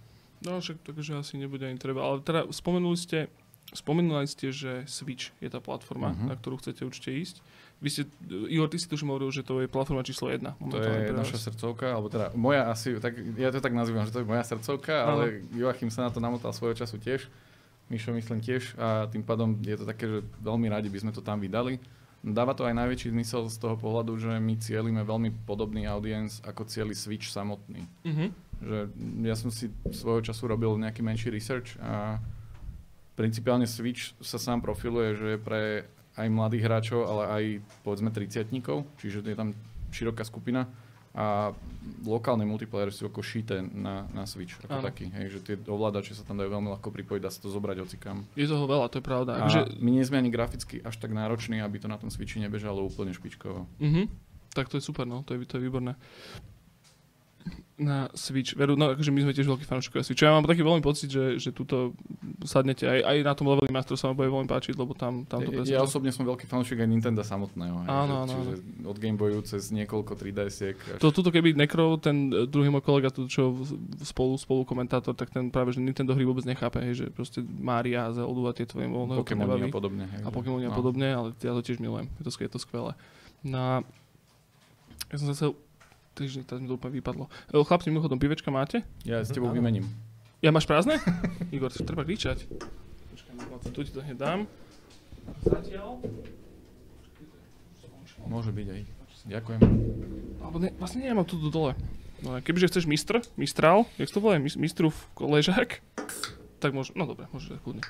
No však takže asi nebude ani treba. Ale teda spomenuli ste, spomenuli ste, že Switch je tá platforma, Mhm. na ktorú chcete určite ísť. Vy ste, Igor, ty si tuším hovoril, že to je platforma číslo 1. To je naša srdcovka, alebo teda moja asi, tak ja to tak nazývam, že to je moja srdcovka, Áno. ale Joachim sa na to namotal svojho času tiež. Mišo myslím tiež a tým pádom je to také, že veľmi radi by sme to tam vydali. Dáva to aj najväčší zmysel z toho pohľadu, že my cielime veľmi podobný audience ako cieli Switch samotný. Mhm. Že ja som si svojho času robil nejaký menší research a principiálne Switch sa sám profiluje, že je pre aj mladých hráčov, ale aj povedzme 30 čiže je tam široká skupina a lokálne multiplayer sú ako šité na, na Switch ako Áno. taký, hej, že tie ovládače sa tam dajú veľmi ľahko pripojiť, dá sa to zobrať hocikam. Je toho veľa, to je pravda. A Akože, my nie sme ani graficky až tak nároční, aby to na tom Switchi nebežalo úplne špičkovo. mhm. Tak to je super, no, to je, to je výborné. Na Switch. Veru, no akože my sme tiež veľkí fanúšikovia Switch. Ja mám taký veľmi pocit, že, že tuto sadnete aj, aj na tom leveli Master sa vám bude veľmi páčiť, lebo tam, tam to ja, ja osobne som veľký fanúšik aj Nintendo samotného. Hej, Áno, áno, čiže od Game Boyu cez niekoľko 3DS-iek. Až... To, tuto keby Necro, ten e, druhý môj kolega, tu, čo spolu, spolu komentátor, tak ten práve, že Nintendo hry vôbec nechápe, hej, že proste Maria, Zelda a tieto im Pokémony nebaví. a podobne. Hej, a Pokémon a no. podobne, ale ja to tiež milujem. Je to, je to skvelé. No a ja som zase Takže teraz mi to úplne vypadlo. E, Chlapci, mimochodom, pivečka máte? Ja s tebou Áno. vymením. Ja máš prázdne? *laughs* Igor, to treba kričať. Počkaj, tu ti to hneď dám. Zatiaľ. Môže byť aj. Ďakujem. Alebo ne, vlastne nemám tu dole. No, kebyže chceš mistr, mistral, jak to volá, mis, mistrov ležák, tak môže, no dobre, môže kľudne.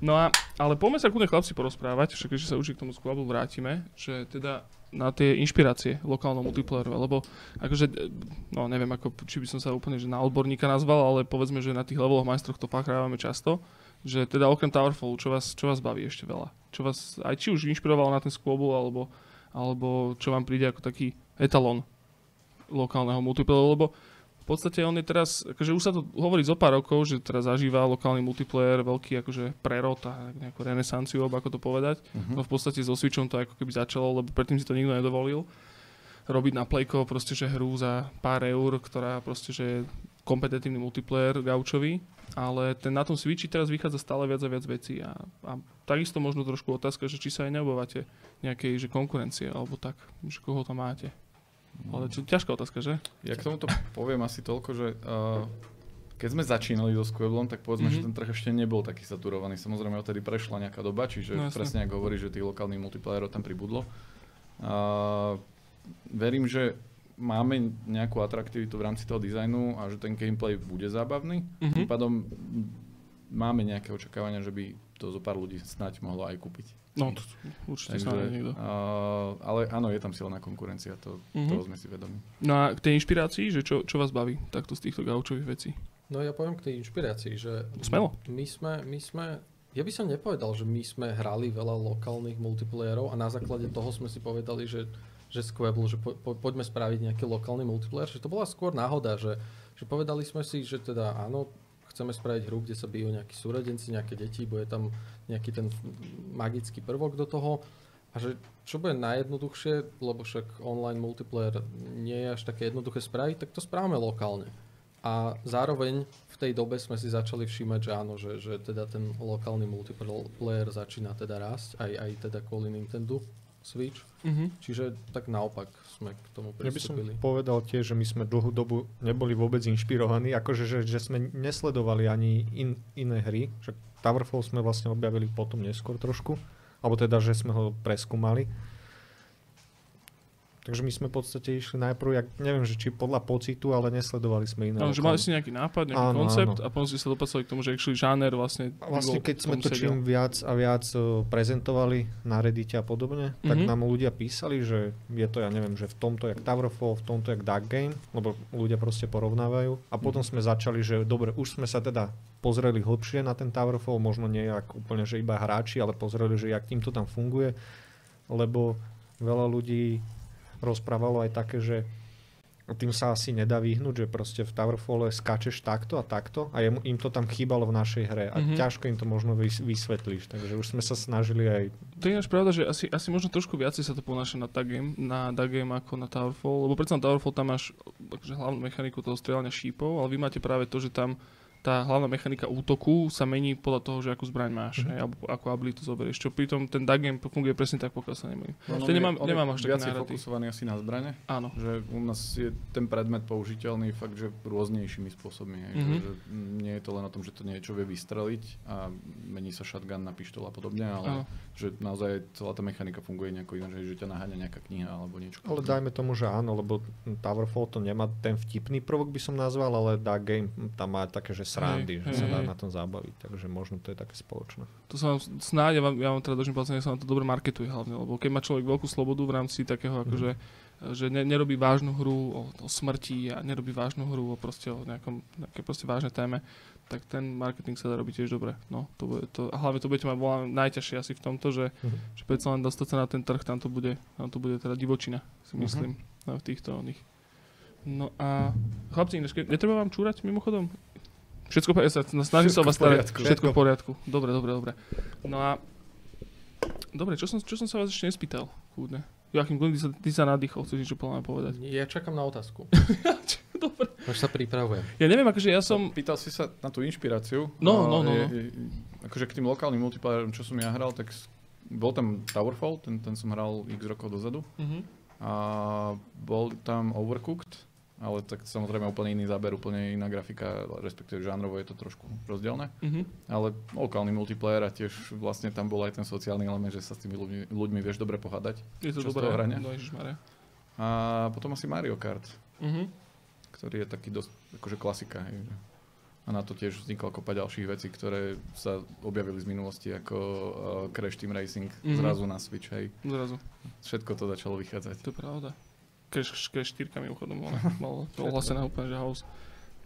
No a, ale poďme sa kľudne chlapci porozprávať, však keďže sa už k tomu skvabu vrátime, že teda na tie inšpirácie lokálneho multiplayeru, lebo akože, e, no neviem, ako, či by som sa úplne že na odborníka nazval, ale povedzme, že na tých leveloch majstroch to fakt často, že teda okrem Towerfallu, čo vás, čo vás baví ešte veľa? Čo vás aj či už inšpirovalo na ten skôbu, alebo, alebo čo vám príde ako taký etalón lokálneho multiplayeru, lebo podstate on je teraz, akože už sa to hovorí zo pár rokov, že teraz zažíva lokálny multiplayer veľký akože prerod a nejakú renesanciu, ako to povedať. Mhm. No v podstate so Switchom to ako keby začalo, lebo predtým si to nikto nedovolil. Robiť na Playko proste, že hru za pár eur, ktorá proste, že je kompetitívny multiplayer gaučový, ale ten na tom Switchi teraz vychádza stále viac a viac vecí a, a takisto možno trošku otázka, že či sa aj neobávate nejakej že konkurencie alebo tak, že koho tam máte. Ale čo, ťažká otázka, že? Ja k tomuto poviem asi toľko, že uh, keď sme začínali so Squablom, tak povedzme, Mhm. že ten trh ešte nebol taký saturovaný. Samozrejme, odtedy prešla nejaká doba, čiže No jasne. presne ako hovorí, že tých lokálnych multiplayerov tam pribudlo. Uh, verím, že máme nejakú atraktivitu v rámci toho dizajnu a že ten gameplay bude zábavný. Mhm. Tým pádom máme nejaké očakávania, že by to zo pár ľudí snať mohlo aj kúpiť. No, to, určite sa nájde niekto. uh, ale áno, je tam silná konkurencia, to, Mhm. toho sme si vedomi. No a k tej inšpirácii, že čo, čo vás baví takto z týchto gaučových vecí? No ja poviem k tej inšpirácii, že Smelo. my sme, my sme, ja by som nepovedal, že my sme hrali veľa lokálnych multiplayerov a na základe toho sme si povedali, že, že Squabble, že po, po, poďme spraviť nejaký lokálny multiplayer, že to bola skôr náhoda, že, že povedali sme si, že teda áno, chceme spraviť hru, kde sa bijú nejakí súrodenci, nejaké deti, bude tam nejaký ten magický prvok do toho a že čo bude najjednoduchšie, lebo však online multiplayer nie je až také jednoduché spraviť, tak to správame lokálne. A zároveň v tej dobe sme si začali všímať, že áno, že, že teda ten lokálny multiplayer začína teda rásť, aj, aj teda kvôli Nintendo Switch. Mhm. Čiže tak naopak sme k tomu Ja by som pristúpili. povedal tiež, že my sme dlhú dobu neboli vôbec inšpirovaní, akože že, že sme nesledovali ani in, iné hry. Však Towerfall sme vlastne objavili potom neskôr trošku, alebo teda, že sme ho preskúmali. Takže my sme v podstate išli najprv, jak, neviem, že či podľa pocitu, ale nesledovali sme iné. Áno, že mali si nejaký nápad, nejaký Áno, koncept áno. a potom ste sa dopracovali k tomu, že actually žáner vlastne... A vlastne keď sme to sedel. čím viac a viac o, prezentovali na Reddite a podobne, tak Mhm. nám ľudia písali, že je to, ja neviem, že v tomto jak Towerfall, v tomto jak Dark Game, lebo ľudia proste porovnávajú. A potom Mhm. sme začali, že dobre, už sme sa teda pozreli hlbšie na ten Towerfall, možno nie úplne, že iba hráči, ale pozreli, že jak tým to tam funguje, lebo veľa ľudí rozprávalo aj také, že tým sa asi nedá vyhnúť, že proste v Towerfalle skáčeš takto a takto a im to tam chýbalo v našej hre a Mhm. ťažko im to možno vys- vysvetlíš, takže už sme sa snažili aj To je ináč pravda, že asi, asi možno trošku viacej sa to ponáša na Dark Game, na Dark Game ako na Towerfall, lebo predsa na Towerfall tam máš akože hlavnú mechaniku toho strieľania šípov, ale vy máte práve to, že tam tá hlavná mechanika útoku sa mení podľa toho, že akú zbraň máš, Mhm. hej, alebo akú abilitu zoberieš. Čo pritom ten Dark Game funguje presne tak, pokiaľ sa nemýlim. No, on je- nemám- on je nemám až viacej náratý. fokusovaný asi na zbrane, Áno. že u nás je ten predmet použiteľný fakt, že rôznejšími spôsobmi. Hej, Mhm. že, že nie je to len o tom, že to niečo vie vystreliť a mení sa shotgun na pištol a podobne, ale Áno. Že naozaj celá tá mechanika funguje nejako inak, že, že ťa naháňa nejaká kniha alebo niečo. Ale dajme tomu, že áno, lebo Towerfall to nemá ten vtipný prvok by som nazval, ale Dark Game tam má také, že srandy, Hej, že hej, sa dá hej. na tom zabaviť, takže možno to je také spoločné. To sa vám snáď, ja vám, ja vám teda držím palce, nech sa vám to dobre marketuje hlavne, lebo keď má človek veľkú slobodu v rámci takého akože, že ne, nerobí vážnu hru o, o smrti a nerobí vážnu hru o proste o nejakom, nejaké proste vážnej téme, tak ten marketing sa dá robiť tiež dobre. No, to bude to, a hlavne to budete mať volá, najťažšie asi v tomto, že, Mhm. že predsa len dostať sa na ten trh, tam to bude, tam to bude teda divočina, si Mhm. myslím, no, v týchto oných No a chlapci, ináč, netreba vám čúrať mimochodom? Všetko, ja sa snažím sa o vás starať. Všetko v poriadku. Dobre, dobre, dobre. No a... Dobre, čo som, čo som sa vás ešte nespýtal? Kúdne. Joachim, ty sa, ty sa nadýchol, chceš niečo povedať. Ja čakám na otázku. *laughs* *laughs* dobre. Už sa pripravujem. Ja neviem, akože ja som... Pýtal si sa na tú inšpiráciu. No, no, no, je- no. je- akože k tým lokálnym multiplayerom, čo som ja hral, tak bol tam Towerfall, ten, ten som hral x rokov dozadu. Mhm. A bol tam Overcooked, ale tak samozrejme úplne iný záber, úplne iná grafika, respektíve žánrovo je to trošku rozdielne. Mhm. Ale lokálny multiplayer a tiež vlastne tam bol aj ten sociálny element, že sa s tými ľuďmi, ľuďmi vieš dobre pohádať. Je to dobré. No, ježišmarja. A potom asi Mario Kart, Mhm. Ktorý je taký dosť akože klasika. Hej. A na to tiež vznikla kopa ďalších vecí, ktoré sa objavili z minulosti, ako uh, Crash Team Racing Mhm. zrazu na Switch. Hej. Zrazu. Všetko to začalo vychádzať. To je pravda. Crash, Crash 4 mimochodom mal, mal *laughs* ohlasené úplne, že house.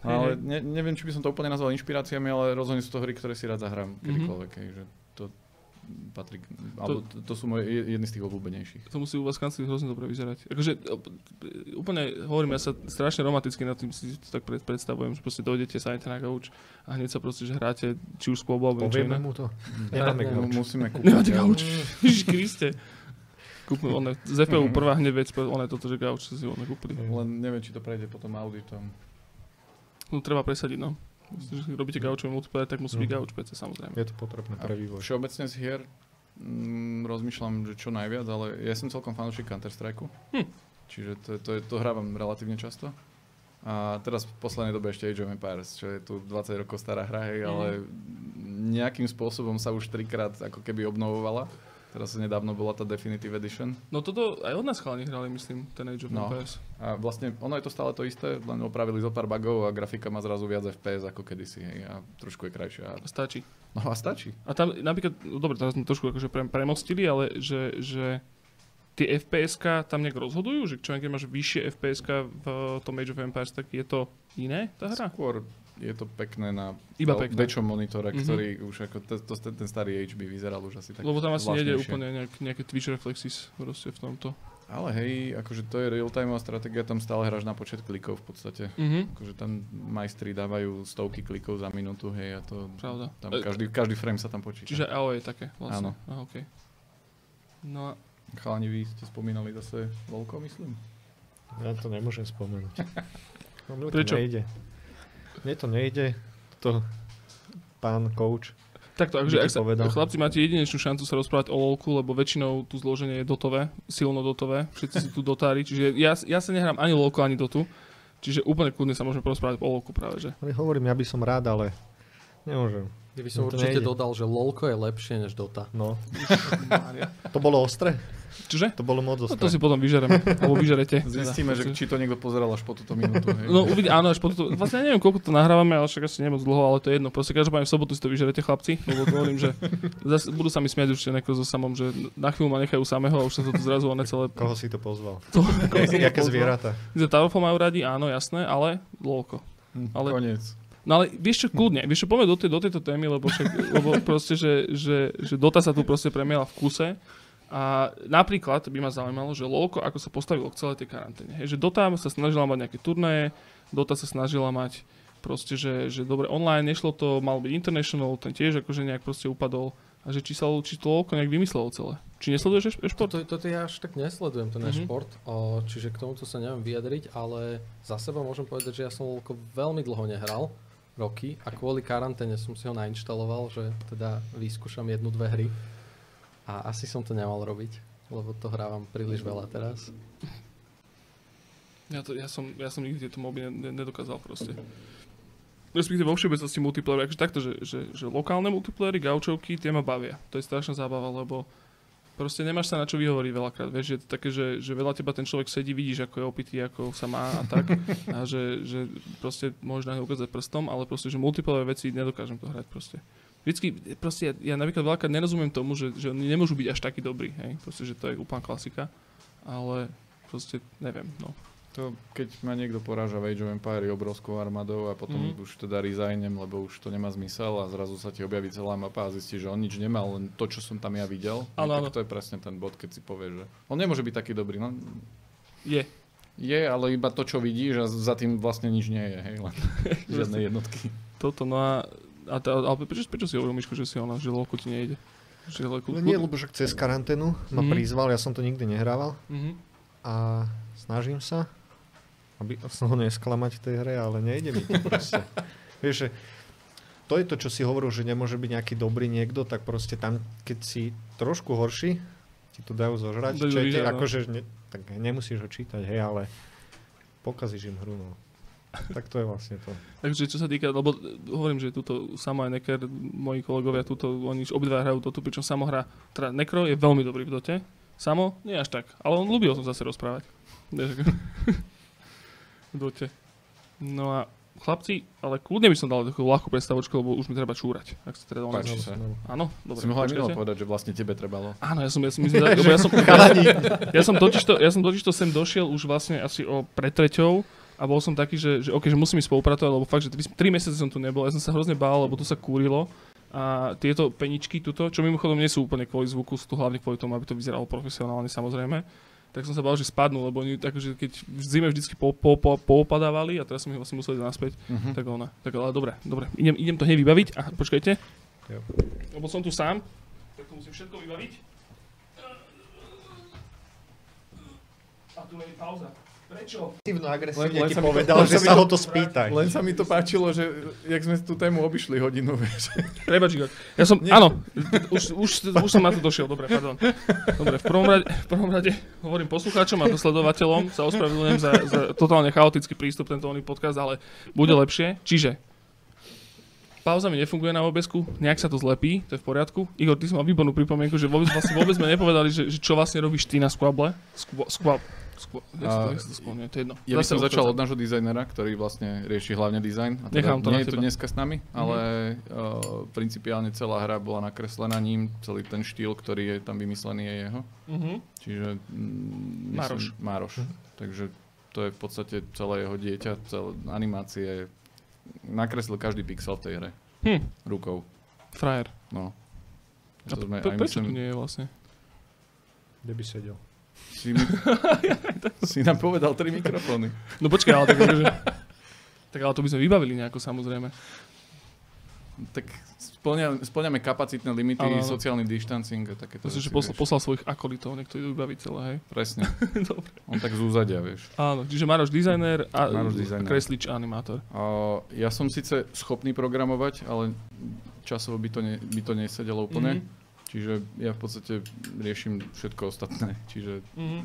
Ale ne, neviem, či by som to úplne nazval inšpiráciami, ale rozhodne sú to hry, ktoré si rád zahrám kedykoľvek. Hej, že to patrí, k- alebo to, to sú moje je- jedny z tých obľúbenejších. To musí u vás kancli hrozne dobre vyzerať. Akože op- úplne hovorím, ja sa strašne romanticky nad tým si to tak pred- predstavujem, že proste dojdete sa aj na gauč a hneď sa proste, že hráte či už spolu alebo niečo iné. mu to. *laughs* Nemáme gauč. musíme kúpiť. Nemáte gauč? Ježiš Kriste. Kúpme one, z FPU prvá hneď vec, one toto, že gauč si one kúpili. Len neviem, či to prejde potom auditom. No treba presadiť, no. Myslím, že robíte gaučový multiplayer, tak musí byť Mhm. gauč PC samozrejme. Je to potrebné pre vývoj. Všeobecne z hier mm, rozmýšľam, že čo najviac, ale ja som celkom fanúšik Counter-Strike. Hm. Čiže to, to, to hrávam relatívne často. A teraz v poslednej dobe ešte Age of Empires, čo je tu 20 rokov stará hra, hej, Mhm. ale nejakým spôsobom sa už trikrát ako keby obnovovala. Teraz nedávno bola tá Definitive Edition. No toto aj od nás chalani hrali, myslím, ten Age of No. Empires. A vlastne ono je to stále to isté, len opravili zo pár bugov a grafika má zrazu viac FPS ako kedysi. Hej, a trošku je krajšia. Stačí. No a stačí. A tam napríklad, no dobre, teraz sme trošku akože pre, premostili, ale že, že tie FPS-ka tam nejak rozhodujú, že čo keď máš vyššie FPS-ka v tom Age of Empires, tak je to iné tá hra? Skôr je to pekné na Iba pekné. väčšom monitore, Mhm. ktorý už ako to, to, ten, ten starý HB vyzeral už asi tak Lebo tam asi nejde úplne nejak, nejaké Twitch reflexes proste v tomto. Ale hej, akože to je real-timeová stratégia, tam stále hráš na počet klikov v podstate. Mhm. Akože tam majstri dávajú stovky klikov za minútu, hej, a to Pravda. tam E, každý, každý frame sa tam počíta. Čiže AO je také vlastne. Áno. Aha, okay. No a Chalani, vy ste spomínali zase Volko, myslím? Ja to nemôžem spomenúť. *laughs* No, Prečo? to nejde. Mne to nejde. To pán coach. takto, akože ti ak sa, povedal. chlapci máte jedinečnú šancu sa rozprávať o LoLku, lebo väčšinou tu zloženie je dotové, silno dotové, všetci sú tu dotári, čiže ja, ja sa nehrám ani LoLku, ani dotu, čiže úplne kľudne sa môžeme porozprávať o LoLku práve, že. Ale hovorím, ja by som rád, ale nemôžem. Ja by som No určite nejde. dodal, že LOLko je lepšie než Dota. No. *laughs* To bolo ostré? Čože? To bolo moc No to si potom vyžereme, alebo vyžerete. *laughs* Zistíme, že či to niekto pozeral až po túto minútu. Hej. No uvidí, áno, až po toto, vlastne ja neviem, koľko to nahrávame, ale však asi nemoc dlho, ale to je jedno. Proste každopádne v sobotu si to vyžerete chlapci, lebo to hovorím, že zase budú sa mi smiať určite neko so samom, že na chvíľu ma nechajú samého a už sa to tu zrazu one celé... Koho si to pozval? To, *laughs* Jaké zvieratá? Towerfall majú radi, áno, jasné, ale lolko. Hm, ale- Koniec. No ale vieš čo, kľudne, vieš čo, poďme do, tej, do tejto témy, lebo, však, lebo proste, že, že, že Dota sa tu proste premiela v kuse a napríklad by ma zaujímalo, že LoLko ako sa postavilo k celej tej karanténe. Hej, že Dota sa snažila mať nejaké turnaje, Dota sa snažila mať proste, že, že dobre online, nešlo to, mal byť international, ten tiež akože nejak proste upadol a že či sa či to LoLko nejak vymyslelo celé. Či nesleduješ eš- e-šport? Toto, toto ja až tak nesledujem, ten Mhm. e-šport, o, čiže k tomuto sa neviem vyjadriť, ale za seba môžem povedať, že ja som LoLko veľmi dlho nehral, roky, a kvôli karanténe som si ho nainštaloval, že teda vyskúšam jednu, dve hry. A asi som to nemal robiť, lebo to hrávam príliš veľa teraz. Ja, to, ja, som, ja som nikdy tieto moby ne- ne- nedokázal proste. Respektíve vo všeobecnosti multiplayer, akože takto, že, že, že lokálne multiplayery, gaučovky, tie ma bavia. To je strašná zábava, lebo proste nemáš sa na čo vyhovoriť veľakrát. Vieš, je to také, že, že veľa teba ten človek sedí, vidíš, ako je opitý, ako sa má a tak. A že, že proste môžeš na ukázať prstom, ale proste, že multiplayer veci nedokážem to hrať proste. Vždycky, proste ja, ja napríklad veľakrát nerozumiem tomu, že, že oni nemôžu byť až takí dobrí, hej. Proste, že to je úplná klasika. Ale proste neviem, no. To, keď ma niekto poráža v Age of Empire obrovskou armádou a potom Mhm. už teda resignem, lebo už to nemá zmysel a zrazu sa ti objaví celá mapa a zistíš, že on nič nemá, len to, čo som tam ja videl. Áno. tak to je presne ten bod, keď si povie, že on nemôže byť taký dobrý. No, Je. Je, ale iba to, čo vidíš a za tým vlastne nič nie je, hej, len *laughs* žiadne jednotky. Toto, no a, a, a, ale prečo, prečo si hovoril, Miško, že si ona, že lolko ti nejde? Že lolko, No nie, lebo však cez karanténu ma Mhm. prizval, ja som to nikdy nehrával Mhm. a snažím sa, aby som ho nesklamať v tej hre, ale nejde mi to proste. *laughs* Vieš, že to je to, čo si hovoril, že nemôže byť nejaký dobrý niekto, tak proste tam, keď si trošku horší, ti to dajú zožrať. Dajú je, vyžrať, no. akože, ne, tak nemusíš ho čítať, hej, ale pokazíš im hru, no. Tak to je vlastne to. Takže čo sa týka, lebo hovorím, že túto Samo a Necker, moji kolegovia, túto, oni obidva hrajú Dotu, pričom Samo hrá, teda Necro je veľmi dobrý v Dote, Samo nie až tak, ale on ľúbil som zase rozprávať. *laughs* V Dote. No a chlapci, ale kľudne by som dal takú ľahkú predstavočku, lebo už mi treba čúrať. Ak sa teda Páči sa. Áno, dobre. si mohol aj povedať, že vlastne tebe trebalo. Áno, ja som, ja som, myslím, ja som, ja, *laughs* ja som totiž to, ja som totiž to sem došiel už vlastne asi o pred treťou a bol som taký, že, že, okay, že musím ísť spolupracovať, lebo fakt, že 3, mesiace som tu nebol, ja som sa hrozne bál, lebo tu sa kúrilo a tieto peničky tuto, čo mimochodom nie sú úplne kvôli zvuku, sú tu hlavne kvôli tomu, aby to vyzeralo profesionálne samozrejme, tak som sa bál, že spadnú, lebo oni takže keď v zime vždycky po, po, po, a teraz som ich vlastne musel ísť naspäť, Mhm. tak ona, tak ale dobre, dobre, idem, idem to hneď vybaviť a počkajte, Jo. lebo som tu sám, tak to musím všetko vybaviť. A tu je pauza. Prečo? Agresívne len ti to- povedal, len že sa to- ho to spýtaj. Len sa mi to páčilo, že jak sme tú tému obišli hodinu, *laughs* vieš. Prebač, Igor. Ja som, Nie. áno, už, už, už som na to došiel, dobre, pardon. Dobre, v prvom rade, v prvom rade hovorím poslucháčom a sledovateľom, sa ospravedlňujem za, za totálne chaotický prístup tento oný podcast, ale bude lepšie. Čiže, pauza mi nefunguje na obesku, nejak sa to zlepí, to je v poriadku. Igor, ty si mal výbornú pripomienku, že vôbec, vlastne, vôbec sme nepovedali, že, že čo vlastne robíš ty na Squabble. Squa, squab, squab, jak sa to- A- jak sa to skloňuje, to je jedno. Ja by som začal od nášho dizajnera, ktorý vlastne rieši hlavne dizajn. A teda Nechám to na nie je tu. Mhm. dneska s nami, ale uh, principiálne celá hra bola nakreslená ním, celý ten štýl, ktorý je tam vymyslený je jeho. Mhm. Čiže... Mm, Mároš. Mároš. Takže to je v podstate celé jeho dieťa, celé animácie. Nakreslil každý pixel v tej hre. Hm, Rukou. frajer. No. A To sme pre, aj prečo tu myslím, nie je vlastne? Kde by sedel? Si, mi, *laughs* si nám povedal tri mikrofóny. No počkaj, ale tak akože... Tak ale to by sme vybavili nejako samozrejme. Tak splňa, splňame kapacitné limity, Áno, áno. sociálny distancing a takéto Myslím, že poslal, poslal svojich akolitov, nech to idú vybaviť celé, hej. *laughs* Presne. *laughs* Dobre. On tak zúzadia, vieš. Áno, čiže Maroš dizajner a Maroš dizajner. kreslič a animátor. A ja som síce schopný programovať, ale časovo by to, ne, by to nesedelo úplne. Mhm. Čiže ja v podstate riešim všetko ostatné. Čiže Mhm.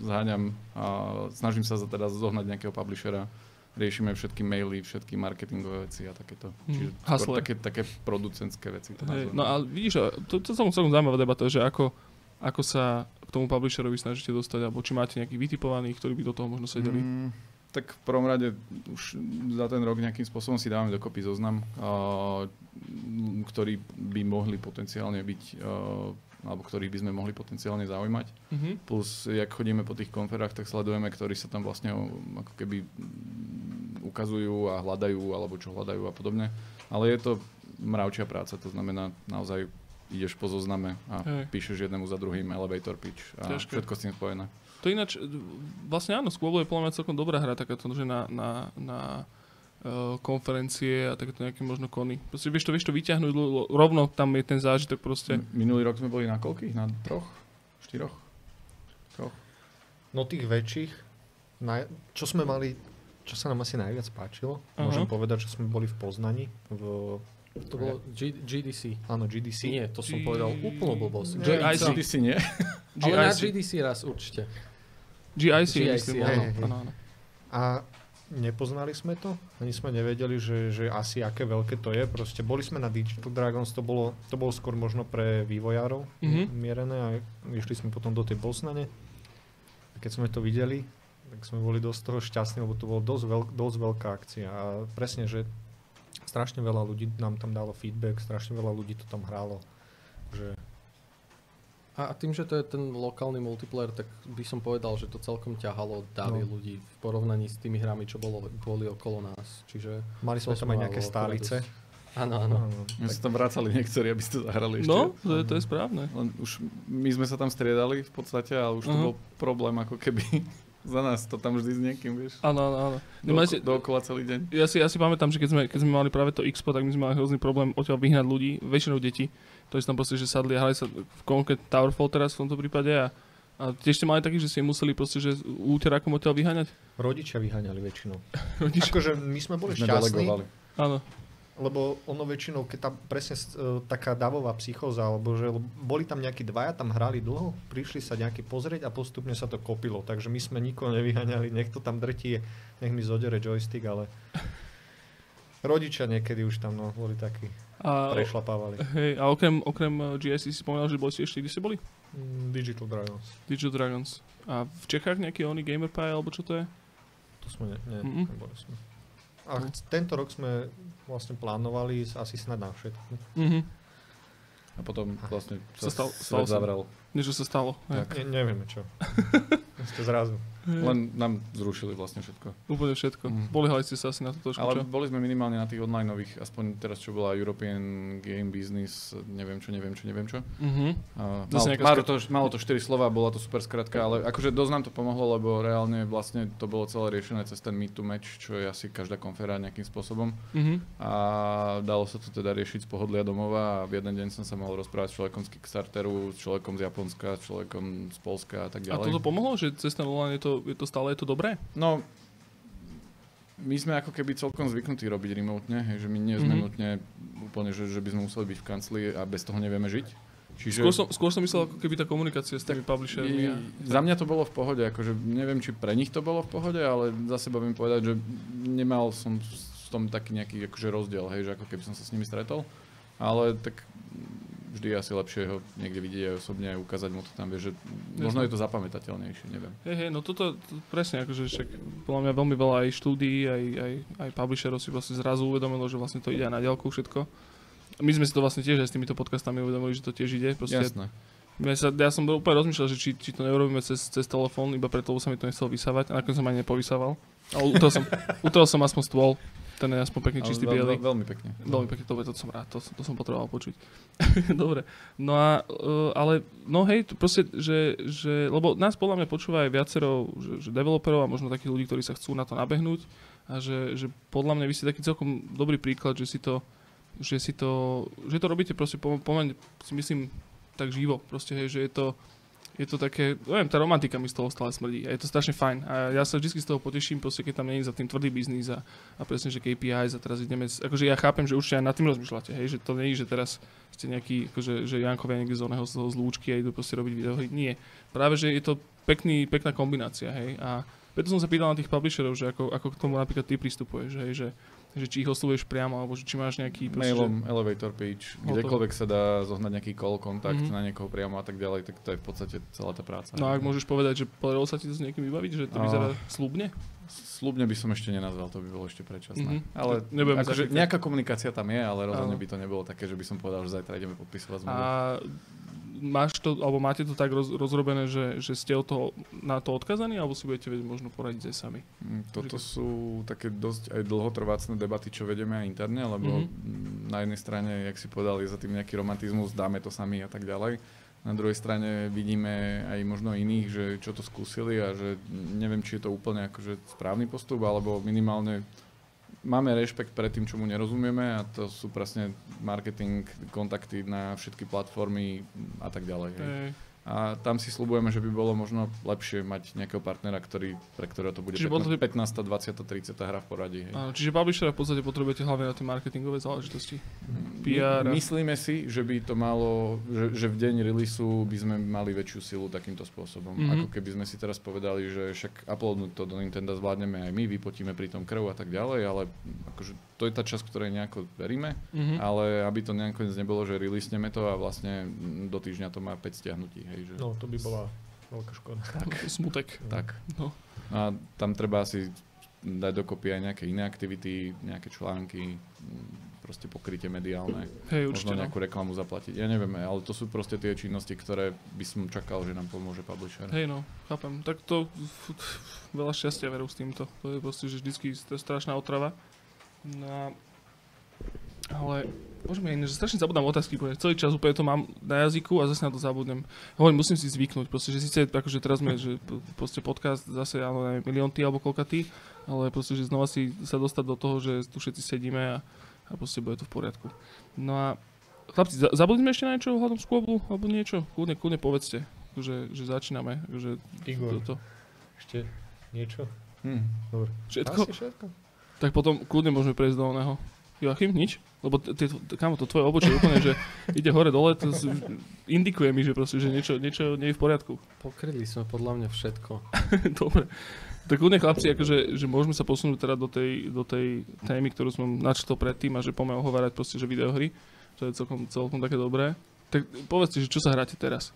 zháňam a snažím sa za- teda zohnať nejakého publishera. Riešime všetky maily, všetky marketingové veci a takéto. Mhm. Čiže skôr také, také producentské veci. To Hej, nazvem. no a vidíš, to, to celkom celkom zaujímavá debata, že ako, ako sa k tomu publisherovi snažíte dostať, alebo či máte nejakých vytipovaných, ktorí by do toho možno sedeli. Mm, tak v prvom rade už za ten rok nejakým spôsobom si dávame dokopy zoznam, ktorí by mohli potenciálne byť, a, alebo ktorých by sme mohli potenciálne zaujímať. Mhm. Plus, jak chodíme po tých konferách, tak sledujeme, ktorí sa tam vlastne o, ako keby mm, ukazujú a hľadajú, alebo čo hľadajú a podobne. Ale je to mravčia práca, to znamená naozaj ideš po zozname a Hej. píšeš jednému za druhým elevator pitch a Ťažké. všetko s tým spojené. To ináč, e, vlastne áno, Squabble je podľa mňa celkom dobrá hra, takáto, že na, na, na uh, konferencie a takéto nejaké možno kony. Proste vieš to, vieš to vyťahnuť, rovno tam je ten zážitok proste. Minulý rok sme boli na koľkých? Na troch? Štyroch? Troch? No tých väčších, naj, čo sme mali, čo sa nám asi najviac páčilo, Aha. môžem povedať, že sme boli v Poznani, v, To bolo G- GDC. áno, GDC. Nie, to som povedal úplnú blbosť. GIC. GIC. GDC nie? Ale na GIC. GDC raz určite. GIC, GIC, áno, áno. A nepoznali sme to, ani sme nevedeli, že, že asi aké veľké to je. Proste boli sme na Digital Dragons, to bolo, to bolo skôr možno pre vývojárov Mhm. mierené a išli sme potom do tej Bosnane. A keď sme to videli, tak sme boli dosť toho šťastní, lebo to bolo dosť, veľk, dosť veľká akcia. A presne, že strašne veľa ľudí nám tam dalo feedback, strašne veľa ľudí to tam hrálo. Že A tým, že to je ten lokálny multiplayer, tak by som povedal, že to celkom ťahalo davy No. ľudí v porovnaní s tými hrami, čo bolo, boli okolo nás. Čiže mali sme tam aj nejaké stálice. áno, áno. My tak- sa tam vracali niektorí, aby ste zahrali ešte. No, to je, to je správne. Len už my sme sa tam striedali v podstate, ale už to Aha. bol problém ako keby *laughs* Za nás to tam vždy s niekým, vieš. Áno, áno, áno. Do, Nemáte, dookola celý deň. ja, si, ja si pamätám, že keď sme, keď sme mali práve to Expo, tak my sme mali hrozný problém odtiaľ vyhnať ľudí, väčšinou deti, si tam proste, že sadli a hrali sa v konkrétne Towerfall teraz v tomto prípade a, a tiež ste mali takých, že si museli proste, že úterakom odtiaľ vyháňať? Rodičia vyháňali väčšinou. *laughs* Rodič, Akože my sme boli Sme šťastní, áno. lebo ono väčšinou, keď tam presne e, taká davová psychóza, alebo že boli tam nejakí dvaja, tam hrali dlho, prišli sa nejaký pozrieť a postupne sa to kopilo. Takže my sme nikoho nevyháňali, nech to tam drtí, nech mi zodere joystick, ale *laughs* rodičia niekedy už tam no, boli takí, A, prešlapávali. hej, a okrem, okrem eh, GSC si spomínal, že boli ste ešte, kde ste boli? Mm, Digital Dragons. Digital Dragons. A v Čechách nejaký oný Gamer Pie, alebo čo to je? To sme, ne, ne, neboli sme. A No. tento rok sme vlastne plánovali asi snad na všetko. Mhm. A potom vlastne Sa sa, stal- stalo zavrel. Niečo sa stalo. hej. Ne, nevieme čo. *laughs* Ste zrazu. Hej. Len nám zrušili vlastne všetko. Úplne všetko. Mhm. Polihali ste sa asi na to trošku, Ale čo? boli sme minimálne na tých onlineových, aspoň teraz čo bola European Game Business, neviem čo, neviem čo, neviem čo. Mhm. A Zase mal, malo, to, malo to 4 slova, bola to super skratka, ale akože dosť nám to pomohlo, lebo reálne vlastne to bolo celé riešené cez ten meet to match, čo je asi každá konfera nejakým spôsobom. Mhm. A dalo sa to teda riešiť z pohodlia domova a v jeden deň som sa mohol rozprávať s človekom z Kickstarteru, s človekom z Japonska, s človekom z Polska a tak A ďalej. toto pomohlo, že cez ten online je to, je to stále je to dobré? No, my sme ako keby celkom zvyknutí robiť remotne, že my nie sme Mhm. nutne úplne, že, že by sme museli byť v kancli a bez toho nevieme žiť. Čiže Skôr som, skôr som myslel ako keby tá komunikácia s tými publishermi. A... Za mňa to bolo v pohode, akože neviem, či pre nich to bolo v pohode, ale za seba viem povedať, že nemal som v tom taký nejaký akože rozdiel, hej, že ako keby som sa s nimi stretol, ale tak vždy asi lepšie ho niekde vidieť aj osobne a ukázať mu to tam, vieš, že možno je to zapamätateľnejšie, neviem. Hej, hej, no toto to, presne, akože však podľa mňa veľmi veľa aj štúdií, aj, aj, aj publisherov si vlastne zrazu uvedomilo, že vlastne to ide aj na diaľku všetko. My sme si to vlastne tiež aj s týmito podcastami uvedomili, že to tiež ide. Proste, Jasné. Mne sa, ja som úplne rozmýšľal, že či, či to neurobíme cez, cez telefón, iba preto, lebo sa mi to nechcel vysávať. A nakoniec som ani nepovysával. Ale utrel som, *laughs* utrel som aspoň stôl. Ten je aspoň pekný, Ale čistý, veľ- biely. veľ- veľmi pekne. Veľmi pekne, to, to som rád, to, to som potreboval počuť. *laughs* Dobre, no a, uh, ale, no hej, proste, že, že, lebo nás podľa mňa počúva aj viacero že, že developerov a možno takých ľudí, ktorí sa chcú na to nabehnúť a že, že podľa mňa vy ste taký celkom dobrý príklad, že si to, že si to, že to robíte proste pom- pomerne, si myslím, tak živo, proste, hej, že je to, je to také, neviem, tá romantika mi z toho stále smrdí a je to strašne fajn a ja sa vždy z toho poteším, proste keď tam je za tým tvrdý biznis a, a presne, že KPIs a teraz ideme, s- akože ja chápem, že určite aj nad tým rozmýšľate, hej, že to je, že teraz ste nejaký, akože, že Jankovia niekde z oného z z lúčky a idú proste robiť videohry, nie. Práve, že je to pekný, pekná kombinácia, hej, a preto som sa pýtal na tých publisherov, že ako, ako k tomu napríklad ty pristupuješ, hej, že, že či ich oslovuješ priamo, alebo že či máš nejaký proste, Mailom, elevator page, Hotovo. kdekoľvek sa dá zohnať nejaký call, kontakt Mhm. na niekoho priamo a tak ďalej, tak to je v podstate celá tá práca. že, no a ak môžeš povedať, že podarilo sa ti to s niekým vybaviť, že to A- vyzerá slúbne? Slubne by som ešte nenazval, to by bolo ešte predčasné. Mhm. Ale Nebudeme akože nejaká komunikácia tam je, ale rozhodne by to nebolo také, že by som povedal, že zajtra ideme podpisovať zmluvu. A máš to, alebo máte to tak roz, rozrobené, že, že ste od toho, na to odkazaní, alebo si budete vedieť možno poradiť aj sami? Mm, Toto sú také dosť aj dlhotrvácne debaty, čo vedeme aj interne, lebo Mhm. mm, na jednej strane, jak si povedal, je za tým nejaký romantizmus, dáme to sami a tak ďalej. Na druhej strane vidíme aj možno iných, že čo to skúsili a že neviem, či je to úplne akože správny postup, alebo minimálne máme rešpekt pred tým, čomu nerozumieme a to sú presne marketing, kontakty na všetky platformy a tak ďalej. hej. A tam si slubujeme, že by bolo možno lepšie mať nejakého partnera, ktorý, pre ktorého to bude Čiže bolo to- 15, 20, 30 hra v poradí. Hej. Áno, čiže publishera v podstate potrebujete hlavne na tie marketingové záležitosti. PR. My, myslíme si, že by to malo, že, že v deň releaseu by sme mali väčšiu silu takýmto spôsobom. Mhm. Ako keby sme si teraz povedali, že však uploadnúť to do Nintendo zvládneme aj my, vypotíme pri tom krv a tak ďalej, ale akože to je tá časť, ktorej nejako veríme, Mhm. ale aby to nakoniec nebolo, že releasneme to a vlastne do týždňa to má 5 stiahnutí. Hej, že... No, to by bola veľká škoda. *laughs* Smutek. Tak. No. A tam treba asi dať dokopy aj nejaké iné aktivity, nejaké články, proste pokrytie mediálne, Hej, určite. možno No. nejakú reklamu zaplatiť. Ja neviem, ale to sú proste tie činnosti, ktoré by som čakal, že nám pomôže publisher. Hej no, chápem. Tak to veľa šťastia veru s týmto. To je proste, že vždycky st- strašná otrava. No ale Môžeme iné, že strašne zabudám otázky, úplne celý čas úplne to mám na jazyku a zase na to zabudnem. Hovorím, musím si zvyknúť, proste, že síce akože teraz sme, že proste podcast zase, áno, neviem, milión ty alebo koľka ty, ale proste, že znova si sa dostať do toho, že tu všetci sedíme a, a proste bude to v poriadku. No a chlapci, za- zabudli sme ešte na niečo ohľadom skôblu, alebo niečo? Kľudne, kľudne povedzte, že, že začíname, že Igor, toto. ešte niečo? Hm. Dobre. Všetko? Asi všetko. Tak potom kľudne môžeme prejsť do oného. Joachim, nič? Lebo t- t- t- kámo, to tvoje obočie úplne, že ide hore dole, to indikuje mi, že proste, že niečo, niečo nie je v poriadku. Pokryli sme podľa mňa všetko. *laughs* Dobre. Tak kľudne chlapci, akože, že môžeme sa posunúť teda do tej, do tej témy, ktorú som načítal predtým a že poďme ohovárať proste, že videohry. To je celkom, celkom také dobré. Tak povedzte, že čo sa hráte teraz?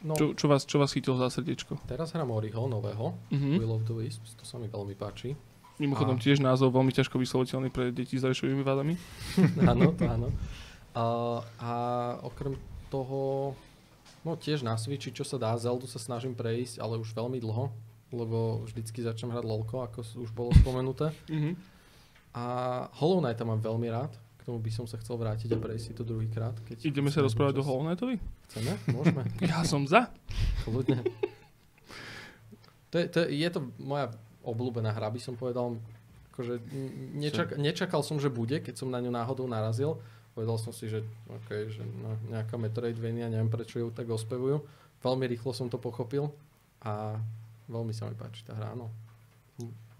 No, Čo, čo, vás, čo vás chytilo za srdiečko? teraz hrám Oriho nového, Mhm. Will of the Wisps, to sa mi veľmi páči. Mimochodom A- tiež názov veľmi ťažko vysloviteľný pre deti s rešovými vádami. *laughs* áno, áno. A, a okrem toho, no tiež na Switchi, čo sa dá, Zeldu sa snažím prejsť, ale už veľmi dlho, lebo vždycky začnem hrať LoLko, ako už bolo spomenuté. Mhm. A Hollow Knighta mám veľmi rád, k tomu by som sa chcel vrátiť a prejsť si to druhýkrát. Ideme sa rozprávať o čas. Hollow Knightovi? Chceme? Môžeme. *laughs* Ja som za. Kľudne. To je, to je, je to moja obľúbená hra, by som povedal. Akože nečak, nečakal som, že bude, keď som na ňu náhodou narazil. Povedal som si, že, okay, že no, nejaká Metroidvania, neviem prečo ju tak ospevujú. Veľmi rýchlo som to pochopil a veľmi sa mi páči tá hra, áno.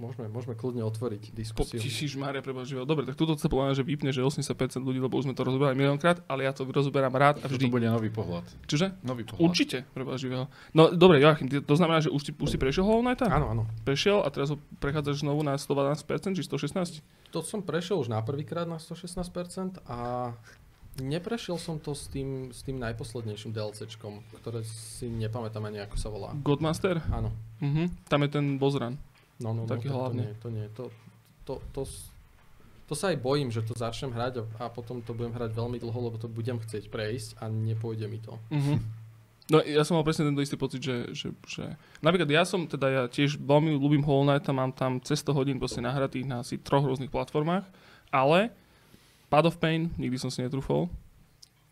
Môžeme, môžeme kľudne otvoriť diskusiu. Ježiš Mária, preba živel. Dobre, tak túto sa že vypne, že 80% ľudí, lebo už sme to rozoberali miliónkrát, ale ja to rozoberám rád a vždy. bude nový pohľad. Čože? Nový pohľad. Určite, preba živého. No dobre, Joachim, to znamená, že už, si, už si prešiel Hollow Knighta? Áno, áno. Prešiel a teraz ho prechádzaš znovu na 112% či 116? To som prešiel už na prvýkrát na 116% a neprešiel som to s tým, s tým najposlednejším DLCčkom, ktoré si nepamätám ani ako sa volá. Godmaster? Áno. Mhm. Tam je ten boss run. No, no, no, Taký tak hlavný. to nie, to nie. To, to, to, to sa aj bojím, že to začnem hrať a, a potom to budem hrať veľmi dlho, lebo to budem chcieť prejsť a nepôjde mi to. Mhm. No ja som mal presne tento istý pocit, že, že, že... Napríklad ja som, teda ja tiež veľmi ľúbim Hollow Knight a mám tam cez 100 hodín proste nahratých na asi troch rôznych platformách, ale Pad of Pain nikdy som si netrúfol.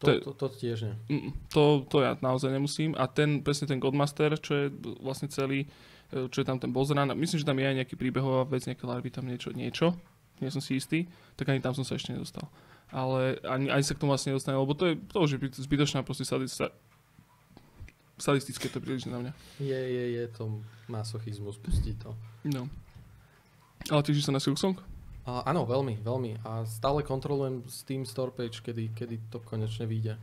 To, To to, to tiež nie. Mm, To, to ja naozaj nemusím. A ten, presne ten Godmaster, čo je vlastne celý, čo je tam ten a myslím, že tam je aj nejaký príbehová vec, nejaké larvy, tam niečo, niečo, nie som si istý, tak ani tam som sa ešte nedostal. Ale ani, ani sa k tomu vlastne nedostane, lebo to je to už je zbytočná proste sadista, sadistické to príliš na mňa. Je, je, je to masochizmus, pustí to. No. Ale tešíš sa na? A, áno, veľmi, veľmi. A stále kontrolujem Steam Store page, kedy, kedy to konečne vyjde.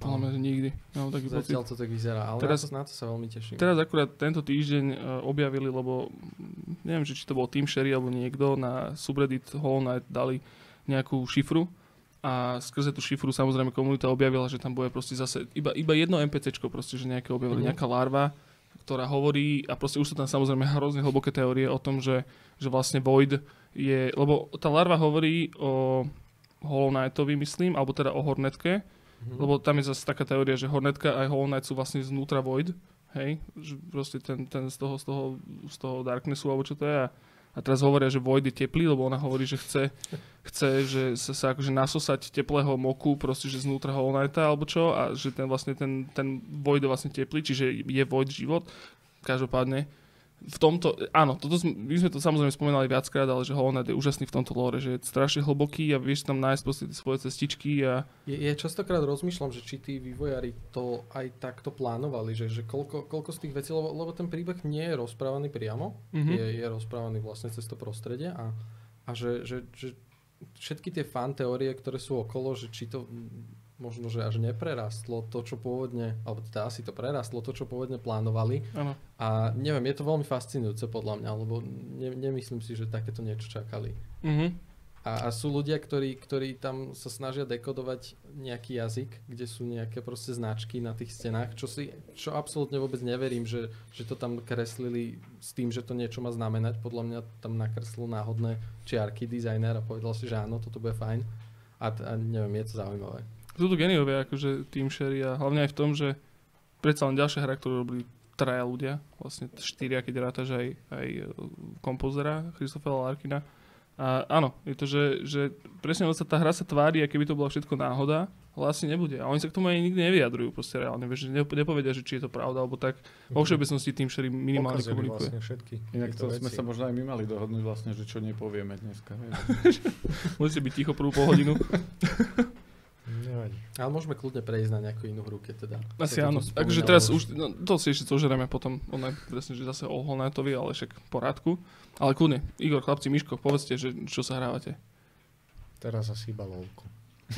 Podľa mňa, nikdy. Mám taký pocit. Zatiaľ to tak vyzerá, ale Teraz- na, to, na to sa veľmi teším. Teraz akurát tento týždeň uh, objavili, lebo mm, neviem, že či to bol Team Sherry alebo niekto, na subreddit Hollow Knight dali nejakú šifru a skrze tú šifru samozrejme komunita objavila, že tam bude proste zase iba, iba jedno NPCčko proste, že nejaké objavili, Mhm. nejaká larva, ktorá hovorí a proste už sú tam samozrejme hrozne hlboké teórie o tom, že, že vlastne Void je, lebo tá larva hovorí o Hollow Knightovi, myslím, alebo teda o Hornetke, Mhm. lebo tam je zase taká teória, že Hornetka a Hollow Knight sú vlastne znútra Void, hej, že proste ten, ten z, toho, z, toho, z toho Darknessu, alebo čo to je. A, a teraz hovoria, že Void je teplý, lebo ona hovorí, že chce, chce že sa, sa akože nasosať teplého moku, proste, že znútra Hollow Knighta, alebo čo, a že ten vlastne ten, ten Void je vlastne teplý, čiže je Void život. Každopádne, v tomto, áno, toto my sme to samozrejme spomínali viackrát, ale že Knight je úžasný v tomto lore, že je strašne hlboký a vieš tam nájsť proste svoje cestičky a Je, je častokrát rozmýšľam, že či tí vývojári to aj takto plánovali, že, že koľko, koľko z tých vecí, lebo, lebo ten príbeh nie je rozprávaný priamo, Mhm. je, je rozprávaný vlastne cez to prostredie a, a že, že, že všetky tie fan teórie, ktoré sú okolo, že či to možno, že až neprerastlo to, čo pôvodne, alebo teda asi to prerastlo to, čo pôvodne plánovali áno. a neviem, je to veľmi fascinujúce podľa mňa, lebo ne, nemyslím si, že takéto niečo čakali. Mhm. A, a sú ľudia, ktorí, ktorí tam sa snažia dekodovať nejaký jazyk, kde sú nejaké proste značky na tých stenách, čo si, čo absolútne vôbec neverím, že, že to tam kreslili s tým, že to niečo má znamenať. Podľa mňa tam nakreslil náhodné čiarky dizajner a povedal si, že áno, toto bude fajn. A, a neviem, je to zaujímavé. Sú tu geniovia, akože Team Sherry a hlavne aj v tom, že predsa len ďalšia hra, ktorú robili traja ľudia, vlastne štyria, keď rátaš aj, aj e, kompozera Christophera Larkina A áno, je to, že, že presne sa tá hra sa tvári, aké by to bola všetko náhoda, ale asi nebude. A oni sa k tomu ani nikdy nevyjadrujú proste reálne, vieš, nepovedia, že či je to pravda, alebo tak. Vo všeobecnosti tým, ktorý minimálne Pokazili komunikuje. vlastne všetky Inak to sme veci. sa možno aj my mali dohodnúť vlastne, že čo nepovieme dneska. *laughs* Musíte byť ticho prvú pol hodinu. *laughs* Nevadí. Ale môžeme kľudne prejsť na nejakú inú hru, keď teda. Asi áno. Takže teraz už, no, to si ešte zožereme potom, ono presne, že zase o Holnightovi, ale však v porádku. Ale kľudne, Igor, chlapci, Miško, povedzte, že čo sa hrávate. Teraz asi iba lolko.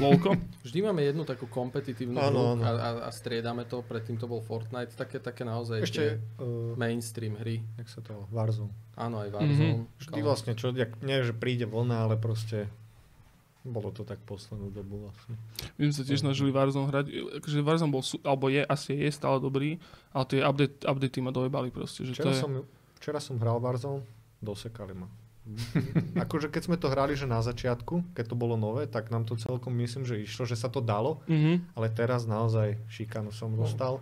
Lolko? *laughs* Vždy máme jednu takú kompetitívnu Áno, hru áno. a, a, a striedame to, predtým to bol Fortnite, také, také naozaj Ešte, uh, mainstream hry. jak sa to Warzone. Áno, aj Warzone. Vždy vlastne, čo, jak, nie, že príde vlna, ale proste bolo to tak poslednú dobu vlastne. My sme sa tiež snažili Warzone hrať. Akože Warzone bol, alebo je, asi je stále dobrý, ale tie update, updatey ma dojebali proste. Že to Včera, je... som, včera som hral Warzone, dosekali ma. *laughs* akože keď sme to hrali, že na začiatku, keď to bolo nové, tak nám to celkom myslím, že išlo, že sa to dalo, Mhm. ale teraz naozaj šikanu som dostal.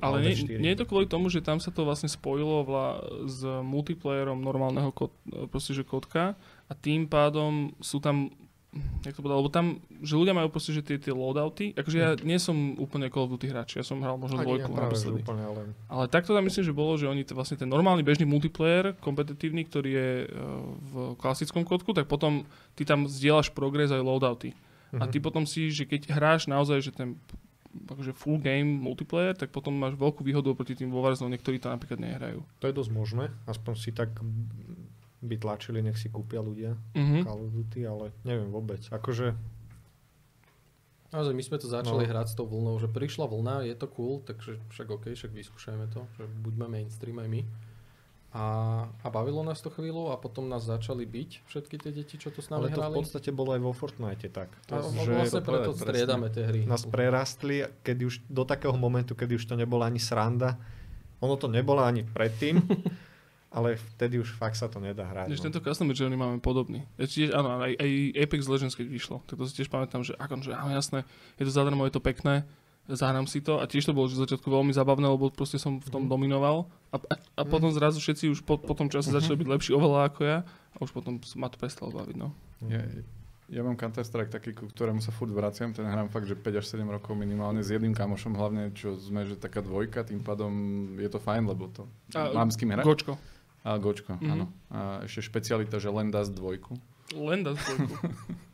Ale nie, D4. nie je to kvôli tomu, že tam sa to vlastne spojilo vla, s multiplayerom normálneho kod, proste, že kodka a tým pádom sú tam jak to povedal, lebo tam, že ľudia majú proste, že tie, tie loadouty, akože ja nie som úplne Call of Duty hráč, ja som hral možno Ani dvojku ja naposledy. úplne, ale Ale takto tam myslím, že bolo, že oni t- vlastne ten normálny bežný multiplayer, kompetitívny, ktorý je uh, v klasickom kodku, tak potom ty tam zdieľaš progres aj loadouty. A Mhm. ty potom si, že keď hráš naozaj, že ten akože full game multiplayer, tak potom máš veľkú výhodu proti tým vo Warzone, ktorí to napríklad nehrajú. to je dosť možné, aspoň si tak by tlačili, nech si kúpia ľudia Mhm. Call of Duty, ale neviem vôbec. Akože Naozaj, my sme to začali No. hrať s tou vlnou, že prišla vlna, je to cool, takže však OK, však vyskúšajme to, že buďme mainstream aj my. A, a bavilo nás to chvíľu a potom nás začali byť všetky tie deti, čo tu s nami ale to v hrali. podstate bolo aj vo Fortnite tak. To, a že vlastne to preto povedať striedame tie hry. nás prerastli, kedy už do takého momentu, kedy už to nebola ani sranda. Ono to nebola ani predtým, *laughs* ale vtedy už fakt sa to nedá hrať. Tiež No. tento custom journey máme podobný. Tiež, áno, aj, aj Apex Legends, keď vyšlo, tak to si tiež pamätám, že ako, že áno, jasné, je to zadarmo, je to pekné, zahrám si to a tiež to bolo že v začiatku veľmi zabavné, lebo proste som v tom Mhm. dominoval a, a, a Mhm. potom zrazu všetci už po, po tom čase začali byť lepší oveľa ako ja a už potom ma to prestalo baviť, no. Ja, ja mám Counter-Strike taký, ku ktorému sa furt vraciam, ten hrám fakt, že 5 až 7 rokov minimálne s jedným kamošom, hlavne čo sme, že taká dvojka, tým pádom je to fajn, lebo to A- mám s kým hrať. Gočko. A gočko, Mhm. áno. A ešte špecialita, že len dá z dvojku. Len dá dvojku. *laughs*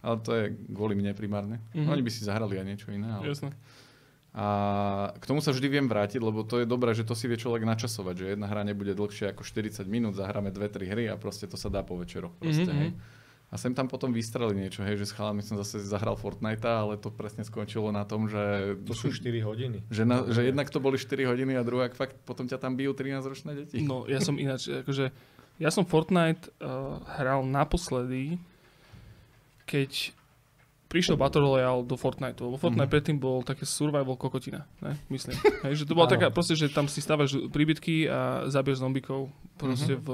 Ale to je kvôli mne primárne. Mhm. Oni by si zahrali aj niečo iné. Ale... Jasné. A k tomu sa vždy viem vrátiť, lebo to je dobré, že to si vie človek načasovať, že jedna hra nebude dlhšie ako 40 minút, zahráme 2-3 hry a proste to sa dá po večeroch. Proste, Mhm, hej. A sem tam potom vystreli niečo, hej, že s chalami som zase zahral Fortnite, ale to presne skončilo na tom, že, To sú 4 hodiny. že, na, že jednak to boli 4 hodiny a druhá fakt potom ťa tam bijú 13-ročné deti. No, ja som ináč, akože, ja som Fortnite uh, hral naposledy, keď prišiel Battle Royale do Fortnite, lebo Fortnite Mhm. predtým bol také survival kokotina, ne? myslím. *laughs* Hej, že to bola taká, proste, že tam si stávaš príbytky a zabiješ zombikov proste Mhm. v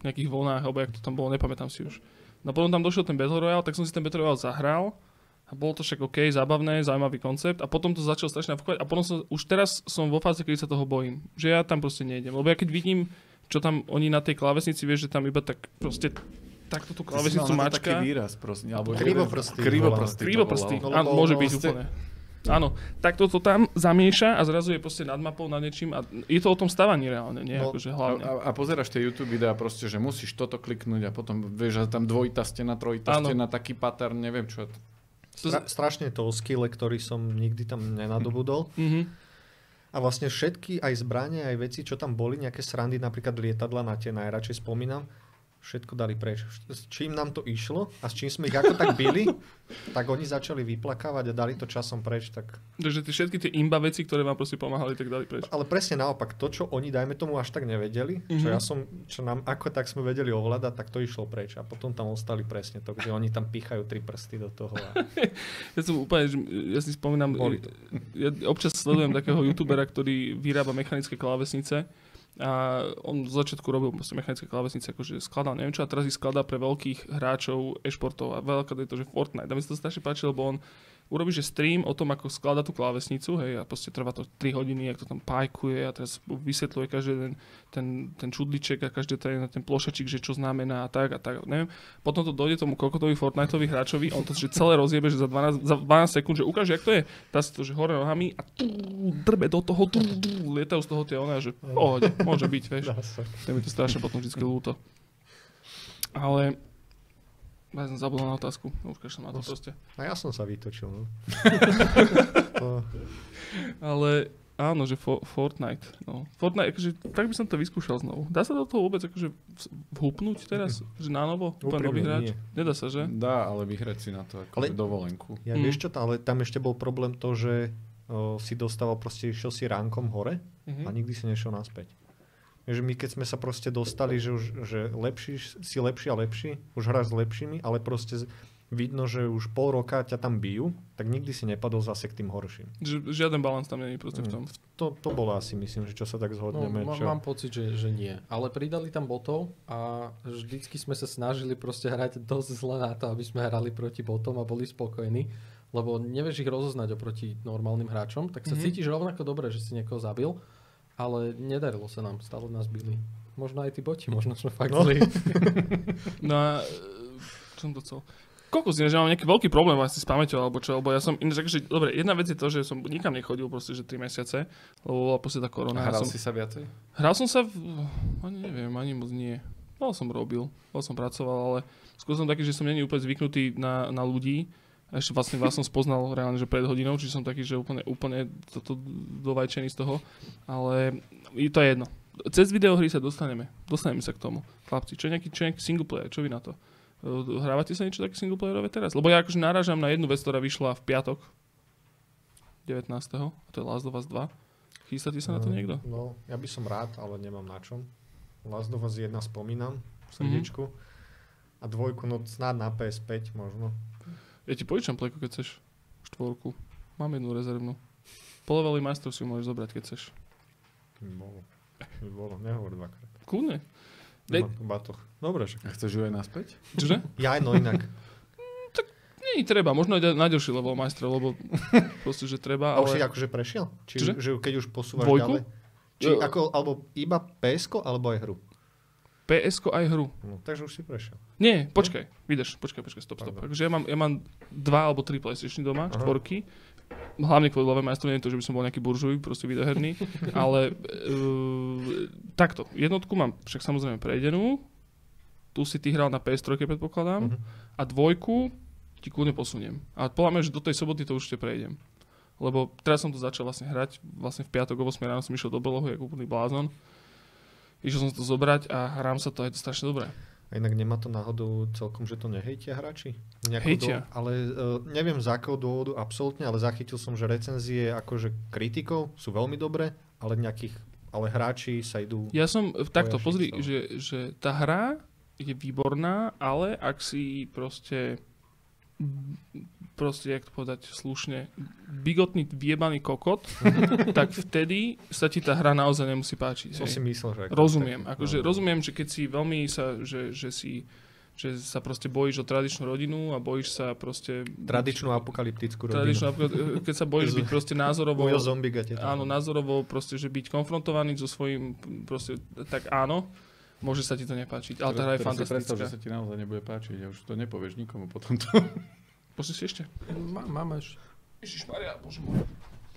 nejakých vlnách, alebo jak to tam bolo, nepamätám si už. No potom tam došiel ten Battle Royale, tak som si ten Battle Royale zahral a bolo to však OK, zábavné, zaujímavý koncept a potom to začal strašne nafukovať a potom som, už teraz som vo fáze, kedy sa toho bojím, že ja tam proste nejdem, lebo ja keď vidím, čo tam oni na tej klávesnici, vieš, že tam iba tak proste takto tú klávesnicu to taký mačka. výraz, prosím. Alebo Krivoprsty, volal. No, áno, môže byť úplne. Áno, tak toto tam zamieša a zrazu je proste nad mapou, nad niečím a je to o tom stávaní reálne, nie No, akože A, hlavne. a, a pozeráš tie YouTube videá proste, že musíš toto kliknúť a potom vieš, že tam dvojitá stena, trojitá Áno. stena, taký pattern, neviem čo. To- Stra- strašne to o skille, ktorý som nikdy tam nenadobudol. Mhm. A vlastne všetky aj zbranie, aj veci, čo tam boli, nejaké srandy, napríklad lietadla, na tie najradšej spomínam, všetko dali preč. S čím nám to išlo a s čím sme ich ako tak byli, *laughs* tak oni začali vyplakávať a dali to časom preč. Tak... Takže tie všetky tie imba veci, ktoré vám proste pomáhali, tak dali preč. Ale presne naopak, to, čo oni, dajme tomu, až tak nevedeli, čo Mhm. ja som, čo nám ako tak sme vedeli ovládať, tak to išlo preč. A potom tam ostali presne to, že oni tam pichajú tri prsty do toho. A... *laughs* Ja som úplne, ja si spomínam, ja občas sledujem takého youtubera, ktorý vyrába mechanické klávesnice a on z začiatku robil proste mechanické klávesnice, akože skladal neviem čo a teraz ich skladá pre veľkých hráčov e-športov a veľká je to, že Fortnite. A mi sa to strašne páči, lebo on urobíš že stream o tom, ako skladá tú klávesnicu, hej, a proste trvá to 3 hodiny, ako to tam pajkuje a teraz vysvetľuje každý ten, ten, ten čudliček a každý ten, ten plošačik, že čo znamená a tak a tak, neviem. Potom to dojde tomu kokotovi Fortniteovi hráčovi, on to že celé rozjebe, že za 12, za 12 sekúnd, že ukáže, jak to je, dá si to, že hore nohami a tú, drbe do toho, tú, tú, lietajú z toho tie ona, že pohode, môže byť, vieš. To mi to strašne potom vždy ľúto. Ale ja som zabudol na otázku. Už som na to No, proste. A ja som sa vytočil. No. *laughs* to, Ale áno, že fo- Fortnite. No. Fortnite, akože, tak by som to vyskúšal znovu. Dá sa do toho vôbec akože vhupnúť teraz? Že na novo? Úplne nový hráč? Nedá sa, že? Dá, ale vyhrať si na to ako Ale- dovolenku. ja Mm. vieš čo, ale tam ešte bol problém to, že o, si dostával proste, išiel si ránkom hore Mhm. a nikdy si nešiel naspäť. Že my keď sme sa proste dostali, že, už, že lepší, si lepší a lepší, už hráš s lepšími, ale proste vidno, že už pol roka ťa tam bijú, tak nikdy si nepadol zase k tým horším. Že žiaden balans tam není proste v tom. To, to bolo asi, myslím, že čo sa tak No, zhodneme. má, čo... mám pocit, že, že nie. Ale pridali tam botov a vždycky sme sa snažili proste hrať dosť zle na to, aby sme hrali proti botom a boli spokojní. Lebo nevieš ich rozoznať oproti normálnym hráčom, tak sa Mhm. cítiš rovnako dobre, že si niekoho zabil, ale nedarilo sa nám, stále nás bili. Možno aj tí boti, možno sme fakt No. zlí. *laughs* No a e, som to chcel? Koľko si, že mám nejaký veľký problém asi s pamäťou, alebo čo, lebo ja som, ináč, že, dobre, jedna vec je to, že som nikam nechodil proste, že 3 mesiace, lebo bola proste tá korona. ja Hral som, si sa viacej? Hral som sa, v, ani neviem, ani moc nie. Veľa som robil, veľa som pracoval, ale skôr som taký, že som není úplne zvyknutý na, na ľudí. Ešte vlastne vás som spoznal reálne, že pred hodinou, čiže som taký, že úplne, úplne toto dovajčený z toho. Ale je to jedno. Cez videohry sa dostaneme. Dostaneme sa k tomu. Chlapci, čo je nejaký, čo je nejaký single player? Čo vy na to? Uh, Hrávate sa niečo také single playerové teraz? Lebo ja akože narážam na jednu vec, ktorá vyšla v piatok 19. A to je Last of Us 2. Chystáte sa na to No, niekto? No, ja by som rád, ale nemám na čom. Last of Us 1 spomínam Mhm. v srdiečku. A dvojku, no snáď na PS5 možno. Ja ti požičam plejku, keď chceš. Štvorku. Mám jednu rezervnú. Polovali majstrov si ju môžeš zobrať, keď chceš. By bolo. By bolo. Nehovor dvakrát. Kľudne. Tu batoh. Dobre, že. A chceš ju aj naspäť? Čože? Ja aj no inak. Nie, treba. Možno aj na ďalší level majstrov, lebo proste, že treba, A už si ale... akože prešiel? Či, Čože? že keď už posúvaš Dvojku? ďalej? Či ako, alebo iba ps alebo aj hru? Ps aj hru. No, takže už si prešiel. Nie, počkaj, vydrž, počkaj, počkaj, stop, stop. Takže ja mám, ja mám dva alebo tri PlayStation doma, Aha. štvorky. Hlavne kvôli love majstru, nie je to, že by som bol nejaký buržuj, proste videoherný, *laughs* ale uh, takto, jednotku mám však samozrejme prejdenú, tu si ty hral na PS3, predpokladám, Mhm. a dvojku ti kľudne posuniem. A podľa mňa, že do tej soboty to určite prejdem. Lebo teraz som to začal vlastne hrať, vlastne v piatok o 8 ráno som išiel do Belohu, ako úplný blázon. Išiel som to zobrať a hrám sa to, je to strašne dobré. A inak nemá to náhodou celkom, že to nehejtia hráči? Hejtia. dô- ale uh, neviem z akého dôvodu absolútne, ale zachytil som, že recenzie akože kritikov sú veľmi dobré, ale nejakých, ale hráči sa idú... Ja som, takto, pozri, že, že tá hra je výborná, ale ak si proste proste, jak to povedať slušne, bigotný vyjebaný kokot, *laughs* tak vtedy sa ti tá hra naozaj nemusí páčiť. Som hej. si myslel, že... Rozumiem, tak- akože no. rozumiem, že keď si veľmi sa, že, že si že sa proste bojíš o tradičnú rodinu a bojíš sa proste... Tradičnú apokalyptickú tradičnú, rodinu. *laughs* e, keď sa bojíš byť proste názorovo... Ujo zombie gate. Áno, názorovo proste, že byť konfrontovaný so svojím, proste, tak áno, môže sa ti to nepáčiť, ale tá hra je si predstav, že fantastická. sa ti naozaj nebude páčiť a už to nepovieš nikomu potom to. Pošli si ešte. Má, máme ešte. Ježišmaria, bože môj.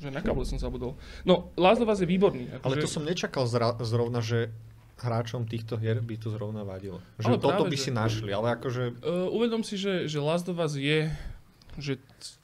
Že na kable som zabudol. No, Last of Us je výborný. Ale akože- to som nečakal zra, zrovna, že hráčom týchto hier by to zrovna vadilo. Že Ale toto práve, by že- si našli, ale akože... Uh, uvedom si, že, že Last of Us je že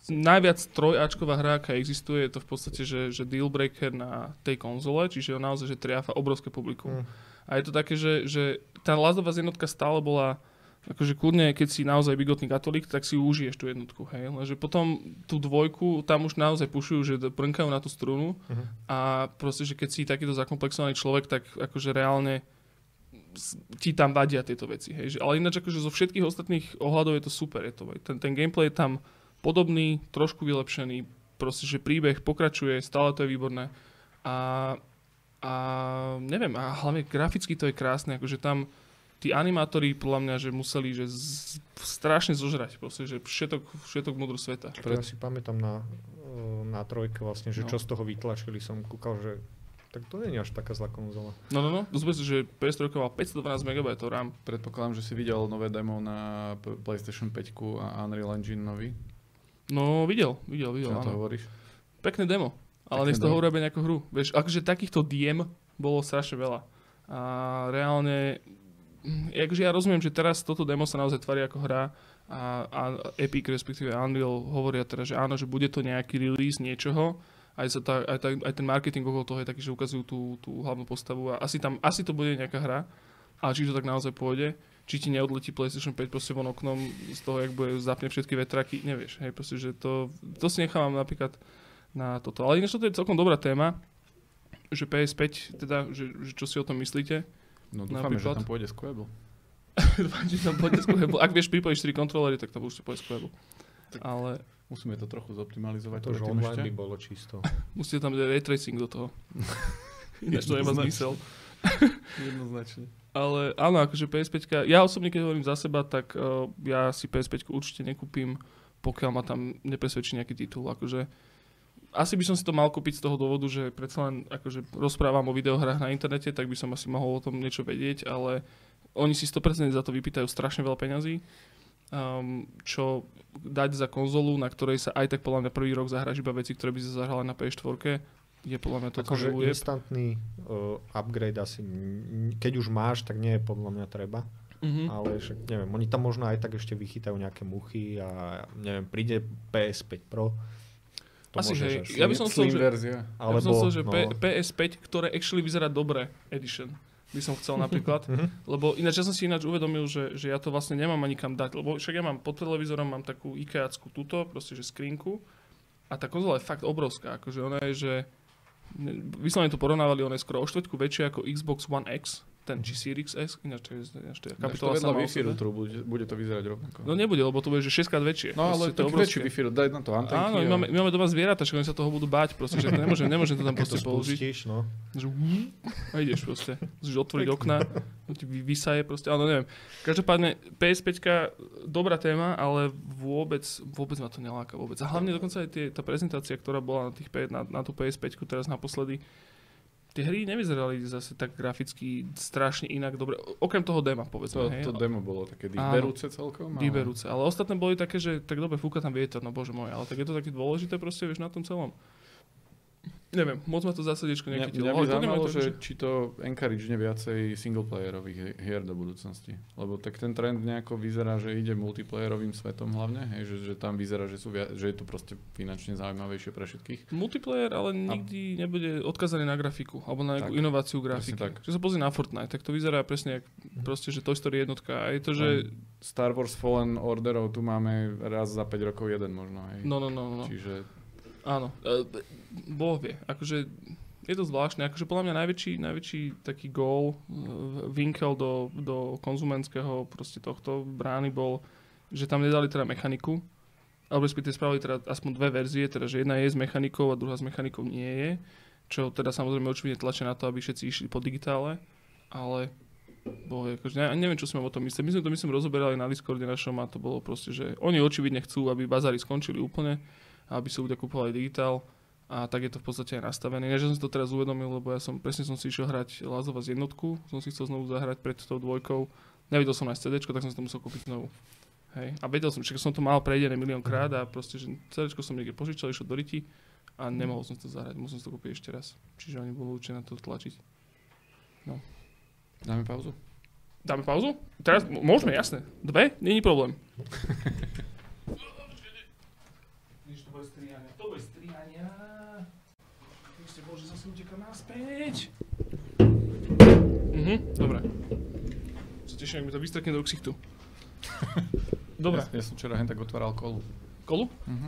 najviac trojáčková hra, aká existuje, je to v podstate, že, že deal breaker na tej konzole, čiže on naozaj, že triafa obrovské publikum. Hm. A je to také, že, že tá Last of Us jednotka stále bola akože kľudne, keď si naozaj bigotný katolík, tak si užiješ tú jednotku, hej. Lenže potom tú dvojku, tam už naozaj pušujú, že prnkajú na tú strunu Mhm. a proste, že keď si takýto zakomplexovaný človek, tak akože reálne ti tam vadia tieto veci, hej. Že- Ale ináč akože zo všetkých ostatných ohľadov je to super, je to, ten, ten gameplay je tam podobný, trošku vylepšený, proste, že príbeh pokračuje, stále to je výborné a, a neviem, a hlavne graficky to je krásne, akože tam tí animátori podľa mňa, že museli že z, strašne zožrať, proste, že všetok, všetok modru sveta. Pre... Ja si pamätám na, eh, na trojke vlastne, že No. čo z toho vytlačili, som kúkal, že tak to nie je až taká zlá konzola. No, no, no, zober si, že PS3 mal 512 MB RAM. Predpokladám, že si videl nové demo na PlayStation 5 a Unreal Engine nový. No, videl, videl, videl, Čo na to hovoríš? Pekné demo, ale Pekné nech z toho urobia nejakú hru. Vieš, akože takýchto diem bolo strašne veľa. A reálne, akože ja rozumiem, že teraz toto demo sa naozaj tvári ako hra a, a Epic, respektíve Unreal hovoria teda, že áno, že bude to nejaký release niečoho, aj, sa tá, aj, tá, aj ten marketing okolo toho je taký, že ukazujú tú, tú hlavnú postavu a asi, tam, asi to bude nejaká hra, ale či to tak naozaj pôjde, či ti neodletí PlayStation 5 proste von oknom z toho, jak bude zapne všetky vetraky, nevieš, hej, proste, že to, to si nechávam napríklad na toto. Ale ináč toto je celkom dobrá téma, že PS5, teda, že, že čo si o tom myslíte. No dúfame, Napríklad? že tam pôjde Squabble. *laughs* Dúfam, že tam pôjde Squabble. Ak vieš pripojiť 4 kontrolery, tak tam určite pôjde Squabble. Ale Musíme to trochu zoptimalizovať. To, že online ešte. by bolo čisto. *laughs* musíte tam dať ray tracing do toho. *laughs* Ináč to nemá Jednoznačne. zmysel. Jednoznačne. Ale áno, akože PS5, ja osobne keď hovorím za seba, tak uh, ja si PS5 určite nekúpim, pokiaľ ma tam nepresvedčí nejaký titul. Akože, asi by som si to mal kúpiť z toho dôvodu, že predsa len akože rozprávam o videohrách na internete, tak by som asi mohol o tom niečo vedieť, ale oni si 100% za to vypýtajú strašne veľa peňazí. Um, čo dať za konzolu, na ktorej sa aj tak podľa mňa prvý rok zahráš iba veci, ktoré by sa zahrali na PS4, je podľa mňa to Akože instantný uh, upgrade asi, keď už máš, tak nie je podľa mňa treba. Mhm. Ale však neviem, oni tam možno aj tak ešte vychytajú nejaké muchy a neviem, príde PS5 Pro. To Asi môžeš hej. Ja by som chcel, že- verzia. Ja by som Alebo, chcel, že no, P- PS5, ktoré actually vyzerá dobre, edition, by som chcel *laughs* napríklad. Mhm. lebo ináč ja som si ináč uvedomil, že, že ja to vlastne nemám ani kam dať, lebo však ja mám pod televízorom, mám takú IKEAckú túto, proste že skrinku a tá konzola je fakt obrovská, akože ona je, že ne- vyslovene to porovnávali, ona je skoro o štvrťku väčšia ako Xbox One X, ten či Series S, ináč to je, ináč to je Dáš to kapitola vedľa sama o Wi-Fi routeru, bude, bude to vyzerať rovnako. No nebude, lebo to bude, že 6 krát väčšie. No ale Proste to je väčší Wi-Fi router, daj na to antenky. Áno, my a- máme, my máme doma zvieratá, že oni sa toho budú báť, proste, že to nemôžem, nemôžem to tam Keď to proste položiť. spustíš, no. Že *laughs* a ideš proste. Musíš otvoriť okna, ti vy- vysaje proste, ale neviem. Každopádne PS5 dobrá téma, ale vôbec, vôbec ma to neláka vôbec. A hlavne dokonca aj tie, tá prezentácia, ktorá bola na, tých, na, na tú PS5 teraz naposledy, tie hry nevyzerali zase tak graficky strašne inak dobre. Okrem toho dema, povedzme. To, hej. to demo bolo také Áno. dýchberúce celkom. ale- Vyberúce. Ale ostatné boli také, že tak dobre, fúka tam vietor, no bože môj, ale tak je to také dôležité proste, vieš, na tom celom. Neviem, moc ma to zásadiečko Mňa, nechytilo. mňa by to nemajú zaujímalo, že či to encourage viacej singleplayerových hier do budúcnosti. Lebo tak ten trend nejako vyzerá, že ide multiplayerovým svetom hlavne, hej, že, že tam vyzerá, že, sú via- že je to proste finančne zaujímavejšie pre všetkých. Multiplayer ale nikdy nebude odkazaný na grafiku alebo na nejakú Tak, inováciu grafiky. tak. Že sa pozrie na Fortnite, tak to vyzerá presne jak proste, že Toy Story jednotka. A je to, že... Star Wars Fallen Orderov tu máme raz za 5 rokov jeden možno. Hej. No, no, no, no. Čiže Áno. E, Boh vie. Akože je to zvláštne. Akože podľa mňa najväčší, najväčší taký gól, e, vinkel do, do konzumenského proste tohto brány bol, že tam nedali teda mechaniku, alebo respektíve spravili teda aspoň dve verzie, teda že jedna je s mechanikou a druhá s mechanikou nie je, čo teda samozrejme určite tlačia na to, aby všetci išli po digitále, ale Boh, akože ne, neviem, čo sme o tom mysleli. My sme to myslím rozoberali na Discorde našom a to bolo proste, že oni očividne chcú, aby bazári skončili úplne, aby si ľudia kupovali digitál a tak je to v podstate aj nastavené. Ja že som si to teraz uvedomil, lebo ja som presne som si išiel hrať of Us jednotku, som si chcel znovu zahrať pred tou dvojkou. Nevidel som aj CD, tak som si to musel kúpiť znovu. Hej. A vedel som, že som to mal prejdené milión krát a proste, že CD som niekde požičal, išiel do riti a nemohol som to zahrať, musel som to kúpiť ešte raz. Čiže oni boli určite na to tlačiť. dáme pauzu. Dáme pauzu? Teraz môžeme, jasné. Dve? Není problém. *laughs* to bude strihania. To bude strihania. Ešte bože, zase naspäť. Mhm, dobre. Sa teším, ak mi to vystrekne do ksichtu. *laughs* Dobre. Ja, ja som včera hen tak otváral kolu. Kolu? Mhm.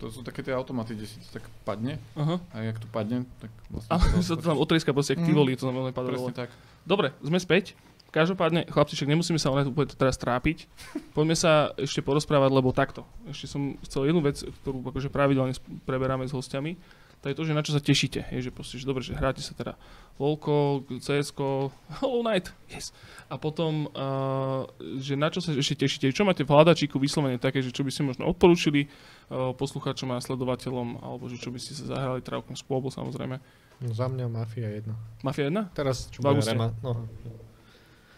To sú také tie automaty, kde si to tak padne Aha. a jak to padne, tak vlastne... A *laughs* sa to tam otrieska proste, jak ty Mhm. volí, to tam veľmi padlo. Presne tak. Dobre, sme späť. Každopádne, chlapci, však nemusíme sa len úplne teraz trápiť. *laughs* Poďme sa ešte porozprávať, lebo takto. Ešte som chcel jednu vec, ktorú akože pravidelne preberáme s hostiami. To je to, že na čo sa tešíte. Je, že proste, že dobre, že hráte sa teda LoLko, CSko, *laughs* Hollow Knight, yes. A potom, uh, že na čo sa ešte tešíte. Čo máte v hľadačíku vyslovene také, že čo by ste možno odporúčili uh, poslucháčom a sledovateľom, alebo že čo by ste sa zahrali, okrem Squabble samozrejme. No, za mňa Mafia 1. Mafia 1? Teraz, čo bude. Rema, no,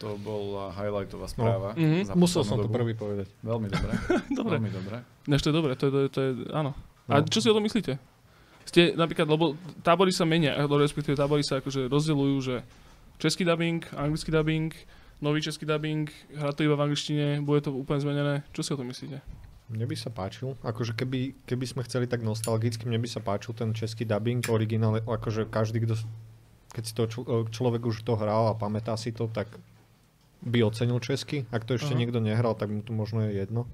To bola highlightová správa. Mhm. za musel som to dobu. prvý povedať. Veľmi dobré. *laughs* Dobre. Veľmi dobré. Než to je dobre, to je, to je, to je áno. A No. čo si o tom myslíte? Ste napríklad, lebo tábory sa menia, alebo respektíve tábory sa akože rozdeľujú, že český dubbing, anglický dubbing, nový český dubbing, hrá to iba v angličtine, bude to úplne zmenené. Čo si o tom myslíte? Mne by sa páčil, akože keby, keby sme chceli tak nostalgicky, mne by sa páčil ten český dubbing, originál, akože každý, kto, keď si to čl- človek už to hral a pamätá si to, tak by ocenil česky. Ak to ešte Aha. niekto nehral, tak mu to možno je jedno.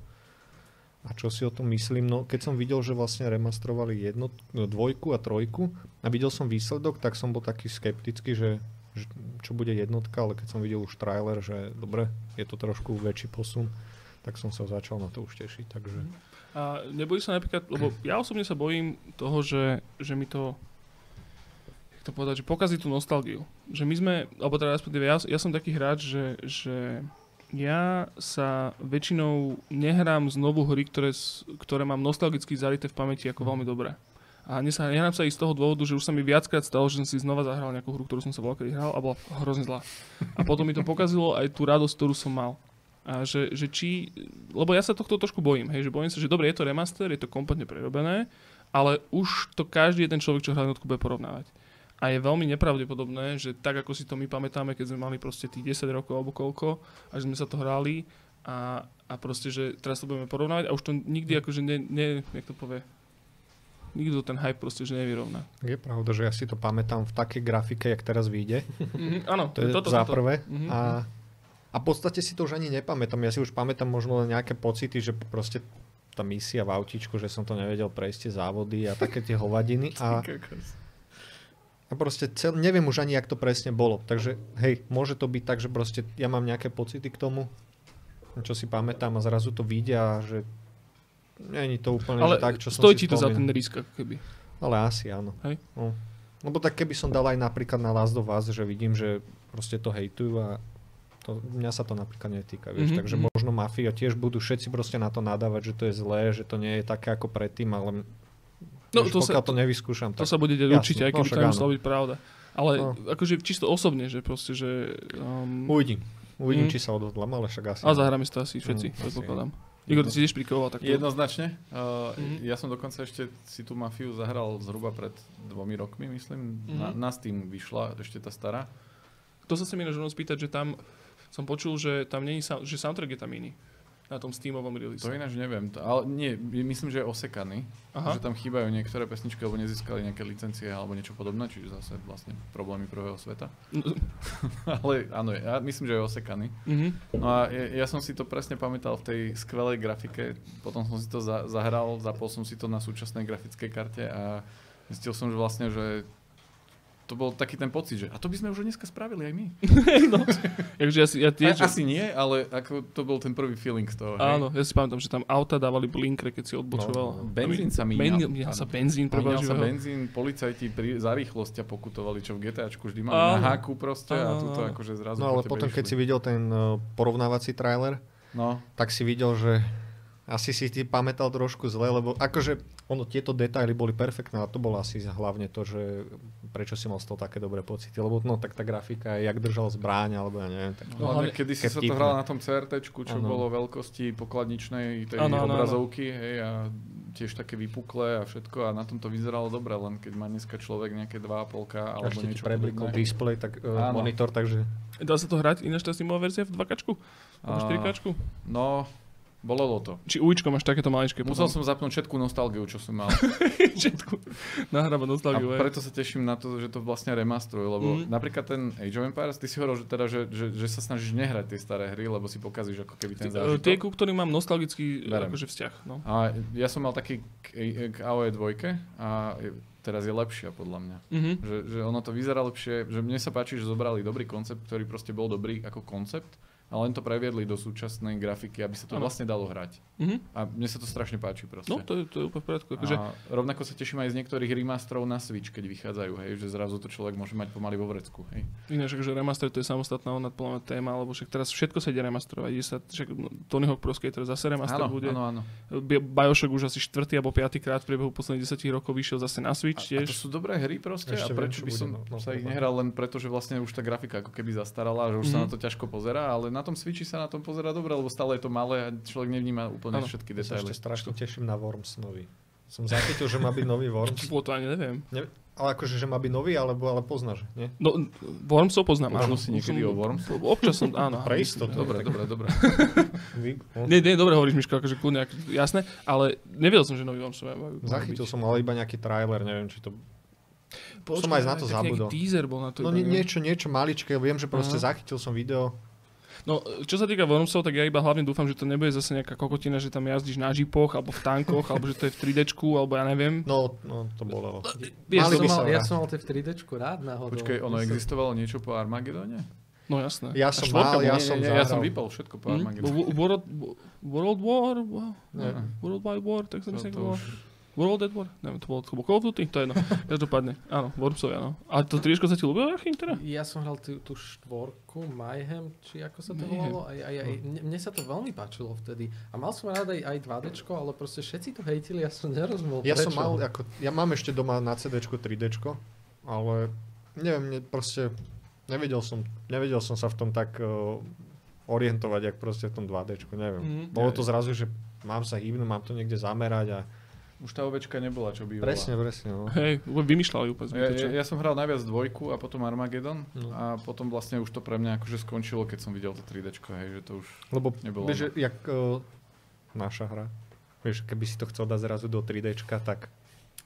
A čo si o tom myslím? No, keď som videl, že vlastne remastrovali jedno, no, dvojku a trojku a videl som výsledok, tak som bol taký skeptický, že, že čo bude jednotka, ale keď som videl už trailer, že dobre, je to trošku väčší posun, tak som sa začal na to už tešiť. Takže... A nebojí sa napríklad, lebo ja osobne sa bojím toho, že, že mi to jak to povedať, že pokazí tú nostalgiu. Že my sme, alebo teda respektíve ja, ja som taký hráč, že, že ja sa väčšinou nehrám znovu hry, ktoré, ktoré mám nostalgicky zarité v pamäti ako veľmi dobré. A nehrám sa ich z toho dôvodu, že už sa mi viackrát stalo, že som si znova zahral nejakú hru, ktorú som sa voľakedy hral a bola hrozne zlá. A potom mi to pokazilo aj tú radosť, ktorú som mal. A že, že či, lebo ja sa tohto trošku bojím, hej, že bojím sa, že dobre, je to remaster, je to kompletne prerobené, ale už to každý jeden človek, čo hrá jednotku, bude porovnávať. A je veľmi nepravdepodobné, že tak ako si to my pamätáme, keď sme mali proste tých 10 rokov alebo koľko, a že sme sa to hrali a, a proste, že teraz to budeme porovnávať a už to nikdy akože ne, ne jak to povie, nikto ten hype proste že nevyrovná. Je pravda, že ja si to pamätám v takej grafike, jak teraz vyjde. Mhm, áno, To je toto, za prvé. Mhm, A, a v podstate si to už ani nepamätám. Ja si už pamätám možno len nejaké pocity, že proste tá misia v autičku, že som to nevedel prejsť tie závody a také tie hovadiny. A, a proste cel, neviem už ani, jak to presne bolo. Takže hej, môže to byť tak, že proste ja mám nejaké pocity k tomu, čo si pamätám a zrazu to vyjde a že není to úplne Ale že tak, čo som si ti to za ten spomínal. risk, ako keby. Ale asi áno. Hej. No. Lebo tak keby som dal aj napríklad na Last of Us, že vidím, že proste to hejtujú a to, mňa sa to napríklad netýka, vieš. Mhm, Takže mhm. možno Mafia tiež budú všetci proste na to nadávať, že to je zlé, že to nie je také ako predtým, ale No, vieš, to sa- to nevyskúšam, To tak sa bude deť jasne, určite, aj no keby však to áno. nemuselo byť pravda. Ale No. akože čisto osobne, že proste, že... Um, uvidím. Uvidím, Mhm. či sa odhodlám, ale však asi. a zahráme si to asi všetci, Mm, predpokladám. Igor, ty si tiež prikoval tak. Jednoznačne. Uh, Mhm. Ja som dokonca ešte si tú mafiu zahral zhruba pred dvomi rokmi, myslím. Na, Mhm. na Steam vyšla ešte tá stará. To sa ináč rovno spýtať, že tam som počul, že tam není, že soundtrack je tam iný. Na tom Steamovom release. To ináč neviem. To, ale nie, myslím, že je osekaný. Aha. Že tam chýbajú niektoré pesničky, alebo nezískali nejaké licencie alebo niečo podobné, čiže zase vlastne problémy prvého sveta. *laughs* ale áno, ja myslím, že je osekaný. Mhm. No a ja, ja som si to presne pamätal v tej skvelej grafike, potom som si to za, zahral, zapol som si to na súčasnej grafickej karte a zistil som, že vlastne, že to bol taký ten pocit, že a to by sme už dneska spravili aj my. *laughs* no. Takže ja, si, ja A, tiež, asi nie, ale ako to bol ten prvý feeling z toho. hej. Áno, ja si pamätám, že tam auta dávali blinkre, keď si odbočoval. No, benzín sa míňal. míňal. Míňal sa benzín, Míňal sa benzín, policajti pri, za rýchlosť ťa pokutovali, čo v GTAčku vždy mali Áno. na háku proste a Áno, tuto áno. akože zrazu No ale po tebe potom, keď si išli. videl ten uh, porovnávací trailer, No, tak si videl, že asi si ty pamätal trošku zle, lebo akože ono, tieto detaily boli perfektné a to bolo asi hlavne to, že prečo si mal z toho také dobré pocity, lebo no tak tá grafika, jak držal zbraň, alebo ja neviem, tak No, hlavne hlavne- kedy si sa to vtipné. hral na tom CRT, čo Áno. bolo veľkosti pokladničnej tej áno. obrazovky, hej, a tiež také vypuklé a všetko a na tom to vyzeralo dobre, len keď má dneska človek nejaké 2,5 alebo ešte niečo preblikol display, tak uh, monitor, takže Dá sa to hrať ináč tá Steamová verzia v 2 Alebo A- 4 No, bolelo to. Či uličko máš takéto maličké Musel potom? som zapnúť všetku nostalgiu, čo som mal. *laughs* Všetku. Nahrávať A nostalgiu. hej. preto sa teším na to, že to vlastne remastruje, lebo Mhm. napríklad ten Age of Empires, ty si hovoril, že, teda, že, že, že sa snažíš nehrať tie staré hry, lebo si pokazíš ako keby ten Tie, zážitok. ku ktorým mám nostalgický Berem. akože vzťah. No. A ja som mal taký k, k AOE 2 a teraz je lepšia podľa mňa. Mhm. Že, že ono to vyzerá lepšie, že mne sa páči, že zobrali dobrý koncept, ktorý proste bol dobrý ako koncept ale len to previedli do súčasnej grafiky, aby sa to Áno. vlastne dalo hrať. Mhm. A mne sa to strašne páči proste. No, to je, to je úplne v poriadku. Akože, A rovnako sa teším aj z niektorých remasterov na Switch, keď vychádzajú, hej, že zrazu to človek môže mať pomaly vo vrecku. Hej. Ináč, že remaster to je samostatná ona mňa téma, lebo však teraz všetko sa ide remasterovať. Ide sa, však no, Tony Hawk Pro Skater zase remaster Áno, bude. áno, áno. Bi- Bioshock už asi štvrtý alebo piatý krát v priebehu posledných 10 rokov vyšiel zase na A, Switch a to tiež. sú dobré hry proste Ešte a prečo čo by som no, no, sa ich treba. nehral len preto, že vlastne už tá grafika ako keby zastarala, že už sa Mhm. na to ťažko pozerá, ale na tom Switchi sa na tom pozerá dobre, lebo stále je to malé a človek nevníma úplne Áno. všetky Ja sa detaily. ešte strašne teším na Worms nový. Som zachytil, že má byť nový Worms. *laughs* Bolo to ani neviem. Ne, ale akože, že má byť nový, alebo ale poznáš, nie? No, Wormsov poznám. Áno. si niekedy o Worms? Občas som, áno. Pre istotu. Dobre, dobre, dobre. *laughs* *laughs* Nie, nie, dobre hovoríš, Miško, akože kľudne, ak- jasné, ale nevedel som, že nový Wormsov majú. Zachytil byť. som ale iba nejaký trailer, neviem, či to... Počkaj, som aj na to zabudol. teaser bol na to. No iba, nie, niečo, niečo maličké, viem, že proste Aha. zachytil som video. No, čo sa týka Wormsov, tak ja iba hlavne dúfam, že to nebude zase nejaká kokotina, že tam jazdíš na žipoch, alebo v tankoch, alebo že to je v 3D, alebo ja neviem. No, no to bolo. Vieš, Mali to by mal- ja som mal tie v 3D rád náhodou. Počkaj, ono Myslím- existovalo niečo po Armagedone? No jasné. Ja som mal, ja som ja som vypol všetko po Hm? Armagedone. Wo- World, World War? Nie. World Wide War, tak sa To, World at War? Neviem, to bolo, to bolo Call of Duty? To je jedno. Každopádne, áno, Wormsovia, no. A to trieško sa ti ľúbilo, Achim, teda? Ja som hral tú, tú štvorku, Mayhem, či ako sa to Mayhem. volalo. Aj, aj, aj, mne, mne sa to veľmi páčilo vtedy. A mal som rád aj, aj 2D, ale proste všetci to hejtili, ja som nerozumel Ja prečo. som mal, ako, ja mám ešte doma na CD 3D, ale neviem, mne proste nevedel som, nevedel som sa v tom tak uh, orientovať, jak proste v tom 2D, neviem. Mhm. Bolo to zrazu, že mám sa hýbnúť, mám to niekde zamerať a... už tá ovečka nebola, čo bývala. Presne, presne, no. Hej, vymýšľali úplne Ja, ja, ja som hral najviac dvojku a potom Armageddon No. a potom vlastne už to pre mňa akože skončilo, keď som videl to 3D, hej, že to už Lebo nebolo. vieš, ono. jak uh, naša hra, vieš, keby si to chcel dať zrazu do 3D, tak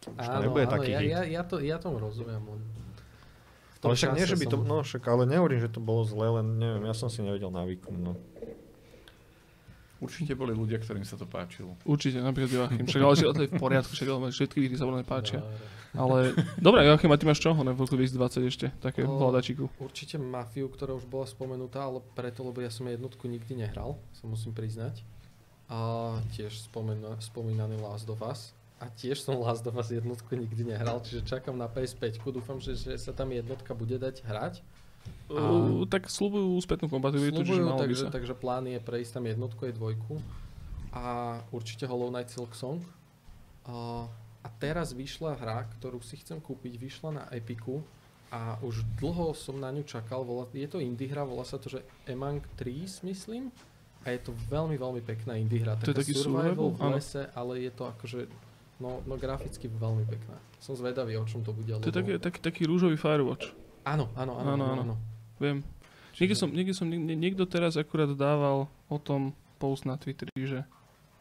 už to nebude taký ja, hit. ja, ja, to, ja tomu rozumiem. Tom Ale však nie, že by to, no však, ale nehovorím, že to bolo zle, len neviem, ja som si nevedel navyknúť, no. Určite boli ľudia, ktorým sa to páčilo. Určite, napríklad Joachim. Však ale to je v poriadku, však ale všetky hry sa veľmi páčia. Ale, dobre, Joachim, a ty máš čo? Ne, v roku 2020 ešte, také O, hľadačiku. Určite Mafiu, ktorá už bola spomenutá, ale preto, lebo ja som jednotku nikdy nehral, sa musím priznať. A tiež spomena, spomínaný Last of Us. A tiež som Last of Us jednotku nikdy nehral, čiže čakám na PS5. Dúfam, že, že sa tam jednotka bude dať hrať. Uh, tak slúbujú spätnú kompatibilitu, čiže malo by takže, sa. takže plán je prejsť tam jednotku aj dvojku. A určite Hollow Knight Silk Song. A, a teraz vyšla hra, ktorú si chcem kúpiť, vyšla na Epiku a už dlho som na ňu čakal. Volá, je to indie hra, volá sa to, že Among Trees, myslím. A je to veľmi, veľmi pekná indie hra. To je Taká taký survival survival? v lese, ale je to akože no, no graficky veľmi pekná. Som zvedavý, o čom to bude. To je taký, taký, taký rúžový Firewatch. Áno, áno, áno, Áno, áno, áno. Viem. Niekde som, niekde som, nie- niekto teraz akurát dával o tom post na Twitteri, že,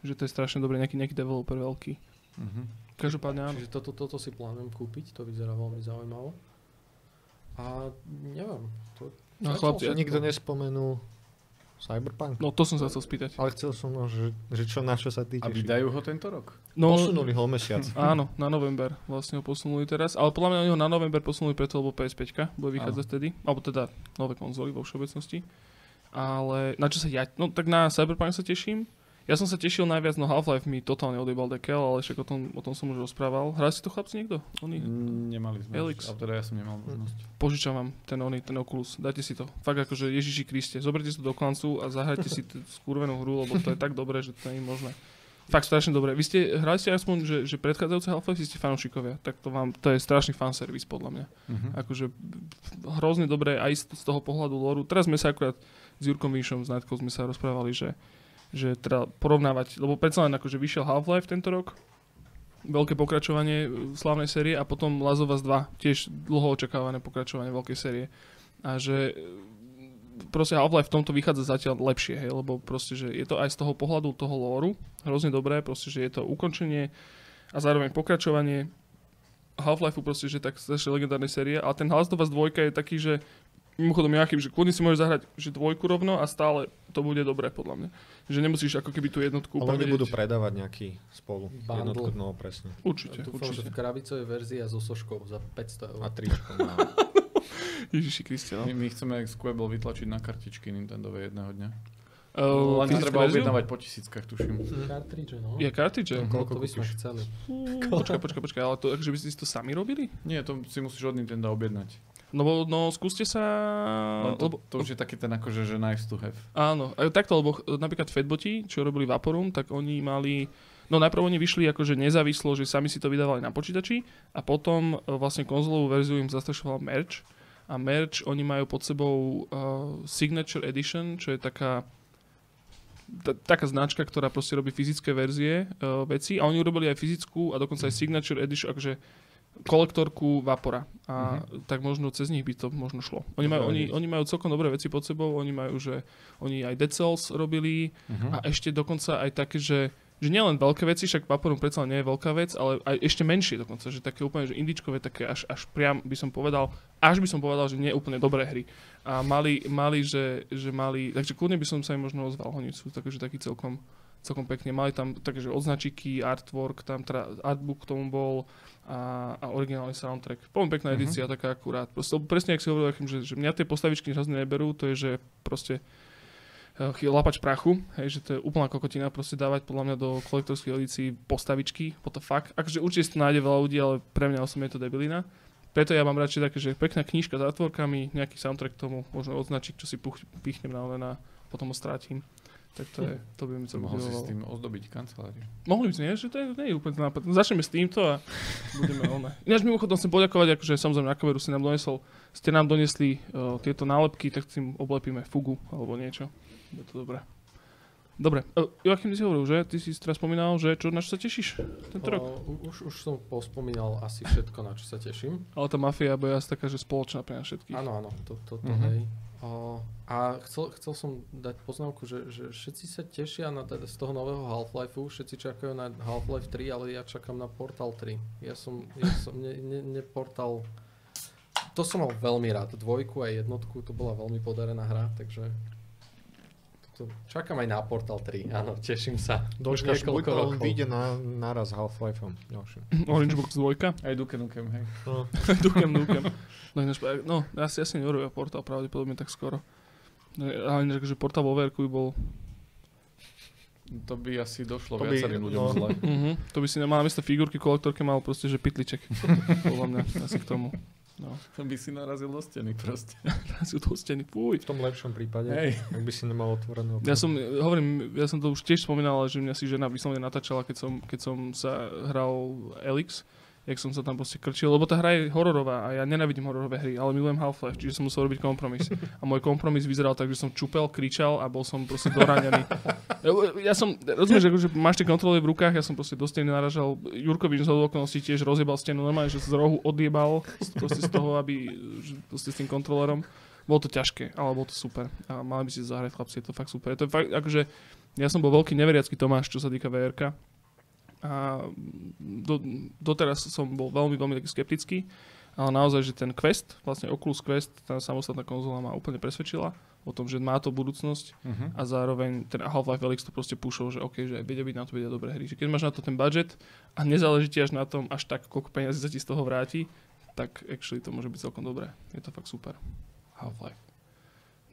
že to je strašne dobré, nejaký, nejaký developer veľký. Mhm. Každopádne áno. Čiže toto, toto si plánujem kúpiť, to vyzerá veľmi zaujímaво. A neviem, to... No chlapci. Nikto nespomenul Cyberpunk. No to som sa chcel spýtať. Ale chcel som, no, že, že čo, na čo sa ty A vydajú ho tento rok? No, Posunuli ho o mesiac. *laughs* Áno, na november vlastne ho posunuli teraz, ale podľa mňa oni ho na november posunuli preto, lebo PS5 bude vychádzať vtedy, alebo teda nové konzoly vo všeobecnosti. Ale na čo sa ja, no tak na Cyberpunk sa teším. Ja som sa tešil najviac, no Half-Life mi totálne odjebal dekel, ale však o tom, o tom som už rozprával. Hrali si to chlapci niekto? Oni? Mm, Nemali sme. Elix. Ale teda ja som nemal možnosť. Požičam vám ten oný, ten Oculus. Dajte si to. Fakt akože Ježiši Kriste. Zoberte si to do klancu a zahrajte si tú skurvenú hru, lebo to je tak dobré, že to nie je možné. Fakt strašne dobré. Vy ste, hrali ste aspoň, že, že predchádzajúce Half-Life si ste fanúšikovia. Tak to vám, to je strašný fanservice podľa mňa. Mhm. Akože hrozne dobré aj z, z toho pohľadu loru. Teraz sme sa akurát s Jurkom Vinšom z Nightcall sme sa rozprávali, že, že teda porovnávať, lebo predsa len akože vyšiel Half-Life tento rok, veľké pokračovanie e, slávnej série a potom Last of Us 2, tiež dlho očakávané pokračovanie veľkej série. A že e, proste Half-Life v tomto vychádza zatiaľ lepšie, hej, lebo proste, že je to aj z toho pohľadu toho lóru hrozne dobré, proste, že je to ukončenie a zároveň pokračovanie Half-Life proste, že tak strašne legendárnej série, ale ten Last of Us 2 je taký, že mimochodom Joachim, že kľudne si môžeš zahrať že dvojku rovno a stále to bude dobré podľa mňa. Že nemusíš ako keby tú jednotku Ale oni budú predávať nejaký spolu. Bundle. Jednotku, no presne. Určite, Dúfam, že určite. v krabicovej verzii a so soškou za 500 eur. A tričko má. *laughs* Ježiši Kriste, no. My, my chceme Squabble vytlačiť na kartičky Nintendové jedného dňa. Uh, Len treba objednávať po tisíckach, tuším. Cartridge, no. Je kartridže? Mhm. To, Koľko to by sme chceli. Počkaj, počkaj, počkaj, ale to, akože by ste si to sami robili? Nie, to si musíš od Nintendo objednať. No, no skúste sa... Len to, Lebo, to už je taký ten akože, že nice to have. áno, aj takto, lebo ch- napríklad Fatboti, čo robili Vaporum, tak oni mali... No najprv oni vyšli akože nezávislo, že sami si to vydávali na počítači a potom e, vlastne konzolovú verziu im zastrešoval merch. A merch oni majú pod sebou uh, Signature Edition, čo je taká ta- taká značka, ktorá proste robí fyzické verzie uh, veci. A oni urobili aj fyzickú a dokonca aj Signature Edition, akože kolektorku Vapora a tak možno cez nich by to možno šlo. Oni majú, oni, oni majú celkom dobré veci pod sebou, oni majú, že oni aj Dead Cells robili Uh-huh. a ešte dokonca aj také, že že nielen veľké veci, však Vaporum predsa nie je veľká vec, ale aj ešte menšie dokonca, že také úplne, že indičkové, také až, až priam by som povedal, až by som povedal, že nie úplne dobré hry. A mali, mali že, že mali, takže kľudne by som sa im možno ozval, oni sú takže taký celkom, celkom pekne. Mali tam takže odznačiky, artwork, tam teda artbook k tomu bol a, a originálny soundtrack. Poviem pekná Mhm. edícia, taká akurát. Proste, presne, ak si hovoril, že, že mňa tie postavičky hrozne neberú, to je, že proste eh, lapač prachu, hej, že to je úplná kokotina proste dávať podľa mňa do kolektorských edícií postavičky, what the fuck. Akože určite nájde veľa ľudí, ale pre mňa osobne je to debilina. Preto ja mám radšej také, že pekná knižka s artworkami, nejaký soundtrack k tomu, možno odznačík, čo si puch, pichnem na len a potom ho strátim. Tak to, je, to by mi celkom Mohol si s tým ozdobiť kanceláriu. Mohli by sme, nie? že to je, nie je úplne nápad. Začneme s týmto a budeme *laughs* ono. Ináč mimochodom chcem poďakovať, akože samozrejme na kameru si nám donesol, ste nám donesli uh, tieto nálepky, tak tým oblepíme fugu alebo niečo. Je to dobré. Dobre, uh, Joachim, ty si hovoril, že? Ty si teraz spomínal, že čo, na čo sa tešíš tento rok? O, už, už som pospomínal asi všetko, na čo sa teším. Ale tá mafia bude asi taká, že spoločná pre nás všetkých. Áno, áno, to, to, to Mhm. hej. A chcel, chcel som dať poznámku, že, že všetci sa tešia na teda z toho nového Half-Lifeu, všetci čakajú na Half-Life 3, ale ja čakám na Portal 3. Ja som, ja som ne, ne, ne Portal... To som mal veľmi rád, dvojku a jednotku, to bola veľmi podarená hra, takže... To, čakám aj na Portal 3, áno, teším sa. Už niekoľko buď on rokov. vyjde na, naraz Half-Lifeom ďalším. Orange Box 2. Aj Duke Nukem, hej. No, *laughs* Dukem, dukem. No, ináč, no ja si asi neurobia portál pravdepodobne tak skoro. No, Ale ináč, že portál vo verku by bol... To by asi došlo To by- viacerým ľuďom no. zle. Uh-huh. To by si nemal namiesto figurky kolektorke mal proste, že pitliček. *laughs* Podľa mňa asi k tomu. No, To by si narazil do steny proste. *laughs* sú to steny, fuj. v tom lepšom prípade, Hej. ak by si nemal otvorené okno. Ja som, hovorím, ja som to už tiež spomínal, že mňa si žena vyslovene natáčala, keď som, keď som sa hral Elix, jak som sa tam proste krčil, lebo tá hra je hororová a ja nenávidím hororové hry, ale milujem Half-Life, čiže som musel robiť kompromis. A môj kompromis vyzeral tak, že som čupel, kričal a bol som proste doranený. Ja, som, rozumieš, akože máš tie kontroly v rukách, ja som proste do steny naražal. Jurkovič z okolností tiež rozjebal stenu, normálne, že z rohu odjebal proste z toho, aby že proste s tým kontrolerom. Bolo to ťažké, ale bolo to super. A mali by si zahrať, chlapci, je to fakt super. Je to fakt, akože, ja som bol veľký neveriacký Tomáš, čo sa týka VRK. A do, doteraz som bol veľmi, veľmi taký skeptický. Ale naozaj, že ten Quest, vlastne Oculus Quest, tá samostatná konzola ma úplne presvedčila o tom, že má to budúcnosť Uh-huh. a zároveň ten Half-Life Alyx to proste púšol, že OK, že vedia byť na to vedia dobré hry. Že keď máš na to ten budget a nezáleží ti až na tom, až tak, koľko peniazí sa ti z toho vráti, tak actually to môže byť celkom dobré. Je to fakt super. Half-Life.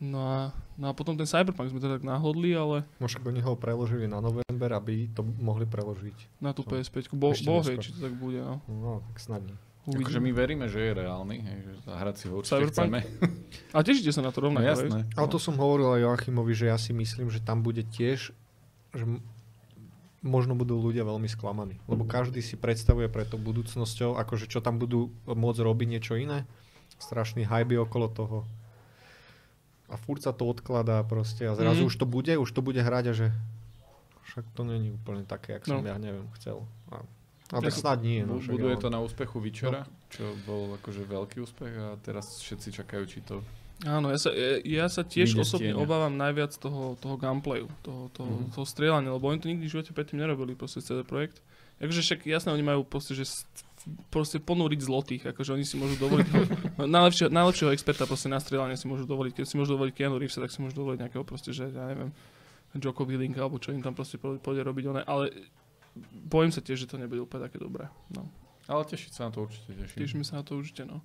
No a, no a potom ten Cyberpunk sme to tak náhodli, ale Možno oni ho preložili na november, aby to mohli preložiť. na tú No. PS5. Bo, Ešte boh vie, neskôr. či to tak bude. No. No, tak snadne. Uvidíme. Akože my veríme, že je reálny, hej, že zahrať si ho určite Cyberpunk? chceme. A tešíte sa na to No rovnako, hej? jasné. Ale to som hovoril aj Joachimovi, že ja si myslím, že tam bude tiež, že možno budú ľudia veľmi sklamaní. Lebo každý si predstavuje pre to budúcnosťou, akože čo tam budú môcť robiť niečo iné. Strašný hype je okolo toho. A furt sa to odkladá proste a zrazu Mhm. už to bude, už to bude hrať a že však to není úplne také, jak som No. ja neviem, chcel. A, a tak snad nie. No, však Buduje ale- to na úspechu Vyčera, čo bol akože veľký úspech a teraz všetci čakajú, či to... Áno, ja sa, ja, ja sa tiež z osobne tieňa. obávam najviac toho, toho gameplayu, toho, toho, Mhm. toho strieľania, lebo oni to nikdy v živote predtým nerobili, proste CD Projekt. Akože však jasné, oni majú proste, že proste ponúriť zlotých, akože oni si môžu dovoliť ho, *laughs* najlepšieho, najlepšieho experta proste na strieľanie si môžu dovoliť, keď si môžu dovoliť Keanu Reevesa, tak si môžu dovoliť nejakého proste, že ja neviem, Joko Willink alebo čo im tam proste pôjde robiť one, ale bojím sa tiež, že to nebude úplne také dobré. No. Ale tešiť sa na to určite teším. Tešíme sa na to určite, no.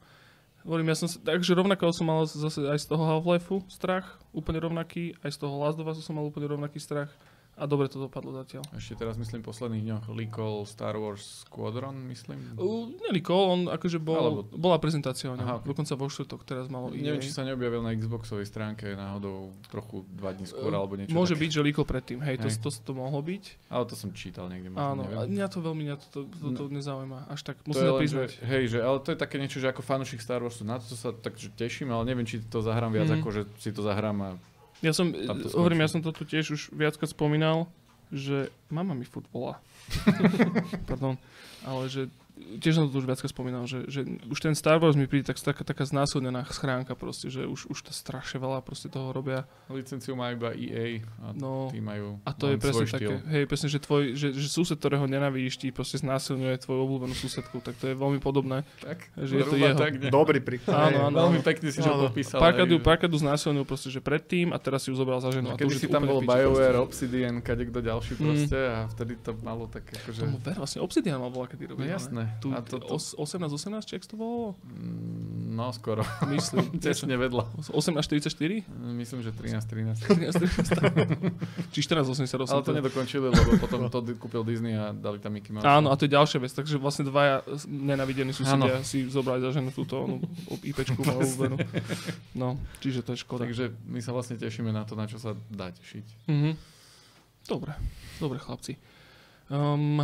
Hovorím, ja som, sa- takže rovnako som mal zase aj z toho Half-Lifeu strach, úplne rovnaký, aj z toho Last of Us som mal úplne rovnaký strach a dobre to dopadlo zatiaľ. Ešte teraz myslím v posledných dňoch líkol Star Wars Squadron, myslím. Uh, Nelikol, on akože bol, Alebo- bola prezentácia o ňom, Aha, ok. dokonca vo štvrtok teraz malo Neviem, EA. či sa neobjavil na Xboxovej stránke náhodou trochu dva dní skôr, Uh, alebo niečo Môže také. byť, že líkol predtým, hej, to, Hej. to, to, mohlo byť. Ale to som čítal niekde, možno, Áno, neviem. mňa to veľmi, mňa to, to, to, to nezaujíma, až tak, To musím to len, priznať. že, hej, že, ale to je také niečo, že ako fanúšik Star Warsu, na to sa takže teším, ale neviem, či to zahrám viac, Mhm. ako že si to zahrám a Ja som, to hovorím, ja som to tu tiež už viackrát spomínal, že mama mi futbola. *laughs* Pardon. Ale že tiež som to už viackrát spomínal, že, že už ten Star Wars mi príde tak, taká, taká znásilnená schránka proste, že už, už to strašne veľa proste toho robia. licenciu má iba EA a No, tí majú a to je presne také, hej, presne, že, tvoj, že, že sused, ktorého nenavidíš, ti proste znásilňuje tvoju obľúbenú susedku, tak to je veľmi podobné. Tak, Že je to jeho. tak, ne? Dobrý príklad. Áno, áno. Veľmi pekne si to Áno. popísal. Ju, že- párkrát ju znásilnil proste, že predtým a teraz si ju zobral za ženu. A to Kedy si to tam bol BioWare. Obsidian, kadekto ďalší Mm. proste a vtedy to malo tak akože... Tomu ver, vlastne Obsidian mal bola kedy No robiť. Jasné. Tu, A to, to, os- 18-18, či jak to bolo? No skoro. Myslím. Tesne vedľa. 8 až 44? Myslím, že 13, 13. 13, 13. Či 1488. Ale to nedokončili, lebo potom to kúpil Disney a dali tam Mickey Mouse. Áno, a to je ďalšia vec. Takže vlastne dvaja nenavidení susedia si zobrali za ženu túto onú IPčku malú. No, čiže to je škoda. Takže my sa vlastne tešíme na to, na čo sa dá tešiť. Mhm. Dobre, dobre chlapci. Um,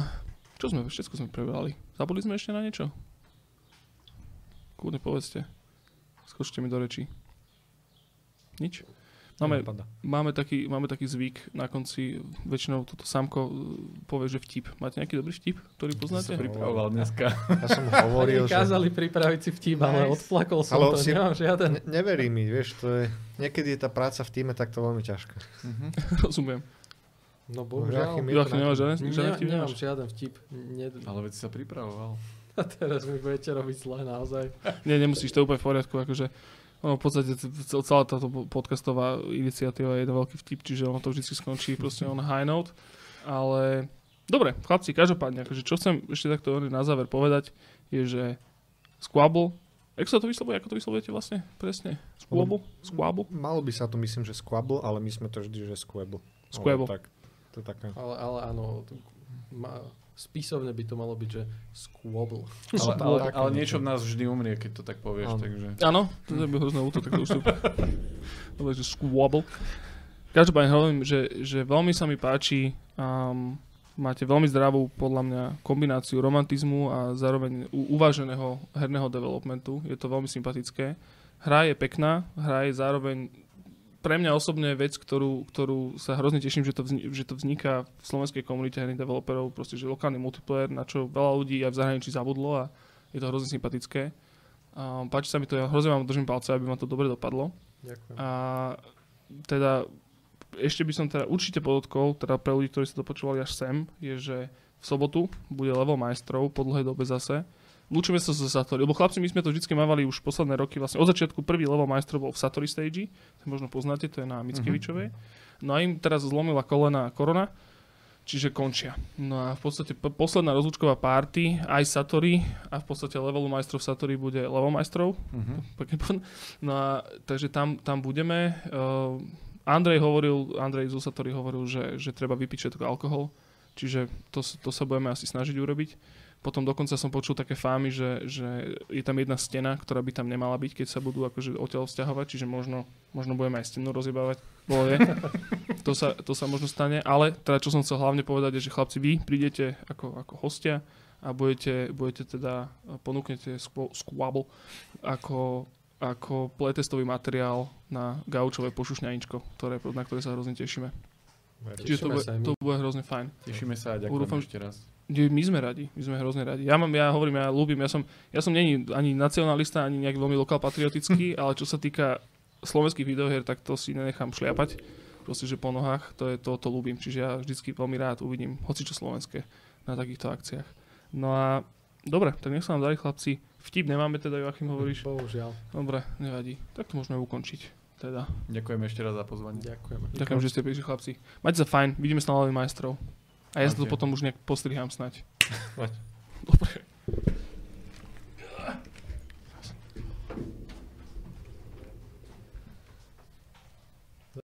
čo sme, všetko sme prebrali. Zabudli sme ešte na niečo? Kľudne povedzte. Skočte mi do rečí. Nič? Máme, máme, taký, máme taký zvyk na konci, väčšinou toto samko uh, povie, že vtip. Máte nejaký dobrý vtip, ktorý poznáte? Som Pripravoval dneska. Ja som hovoril, že... kázali pripraviť si vtip, ale Nice. odflakol som Ale to, si- nemám žiaden. Ne, neverí mi, vieš, to je... Niekedy je tá práca v týme takto veľmi ťažká. Mhm. *laughs* rozumiem. No Joachim bohužiaľ. Joachim, tom. žiaden, vtip? nemám žiaden vtip. Ne, Ale veď si sa pripravoval. *laughs* a teraz mi budete robiť zle naozaj. *laughs* Nie, nemusíš, to je úplne v poriadku, akože ono, v podstate celá táto podcastová iniciatíva je jeden veľký vtip, čiže ono to vždy skončí proste on high note, ale dobre, chlapci, každopádne, akože čo chcem ešte takto na záver povedať, je, že Squabble, jak sa to vyslovuje, ako to vyslovujete vlastne presne? Squabble? Squabble? Malo by sa to, myslím, že Squabble, ale my sme to vždy, že Squabble. Squabble. Ale Tak, to je taká... Ale, ale áno, to, ma, spisovne by to malo byť, že squabble. Ale, ale, také ale niečo. v nás vždy umrie, keď to tak povieš, Áno. takže... Áno, to je by hrozné útok, tak to už. *laughs* Dobre, že Squabble. Každopádne hovorím, že, že veľmi sa mi páči um, máte veľmi zdravú, podľa mňa, kombináciu romantizmu a zároveň u- uváženého herného developmentu. Je to veľmi sympatické. Hra je pekná, hra je zároveň pre mňa osobne vec, ktorú, ktorú sa hrozne teším, že to, vzni- že to vzniká v slovenskej komunite herných developerov, proste, že lokálny multiplayer, na čo veľa ľudí aj v zahraničí zabudlo a je to hrozne sympatické. Um, páči sa mi to, ja hrozne vám držím palce, aby vám to dobre dopadlo. Ďakujem. A teda ešte by som teda určite podotkol, teda pre ľudí, ktorí sa to počúvali až sem, je, že v sobotu bude level majstrov po dlhej dobe zase. Lúčime sa zo Satori, lebo chlapci, my sme to vždy mávali už posledné roky, vlastne od začiatku prvý level majstrov bol v Satori stage, to možno poznáte, to je na Mickevičovej. No a im teraz zlomila kolena korona, čiže končia. No a v podstate p- posledná rozlúčková party, aj Satori, a v podstate levelu majstrov Satori bude level majstrov, *laughs* povedané. No a takže tam, tam budeme. Uh, Andrej hovoril, Andrej zo Satori hovoril, že, že treba vypiť všetko alkohol, čiže to, to sa budeme asi snažiť urobiť. Potom dokonca som počul také fámy, že, že je tam jedna stena, ktorá by tam nemala byť, keď sa budú akože odtiaľ vzťahovať, čiže možno, možno budeme aj stenu rozjebávať. Bolo *laughs* to, sa, to sa možno stane, ale teda čo som chcel hlavne povedať je, že chlapci, vy prídete ako, ako hostia a budete, budete teda, ponúknete Squ- Squabble ako, ako playtestový materiál na gaučové pošušňaníčko, ktoré, na ktoré sa hrozne tešíme. Čiže to bude, to bude hrozne fajn. Tešíme sa a ďakujem Dúfam, ešte raz. My sme radi, my sme hrozne radi. Ja, mám, ja hovorím, ja ľúbim, ja som, ja som není ani nacionalista, ani nejak veľmi lokál patriotický, *laughs* ale čo sa týka slovenských videohier, tak to si nenechám šliapať. Proste, že po nohách, to je to, to ľúbim. Čiže ja vždycky veľmi rád uvidím hocičo slovenské na takýchto akciách. No a dobre, tak nech sa nám darí chlapci. Vtip nemáme teda, Joachim hovoríš. Bohužiaľ. Dobre, nevadí. Tak to môžeme ukončiť. Teda. Ďakujem ešte raz za pozvanie. Ďakujem. Ďakujem, že ste prišli chlapci. Majte sa fajn, vidíme sa na majstrov. A ja sa to potom už nejak postrihám snať. Dobre.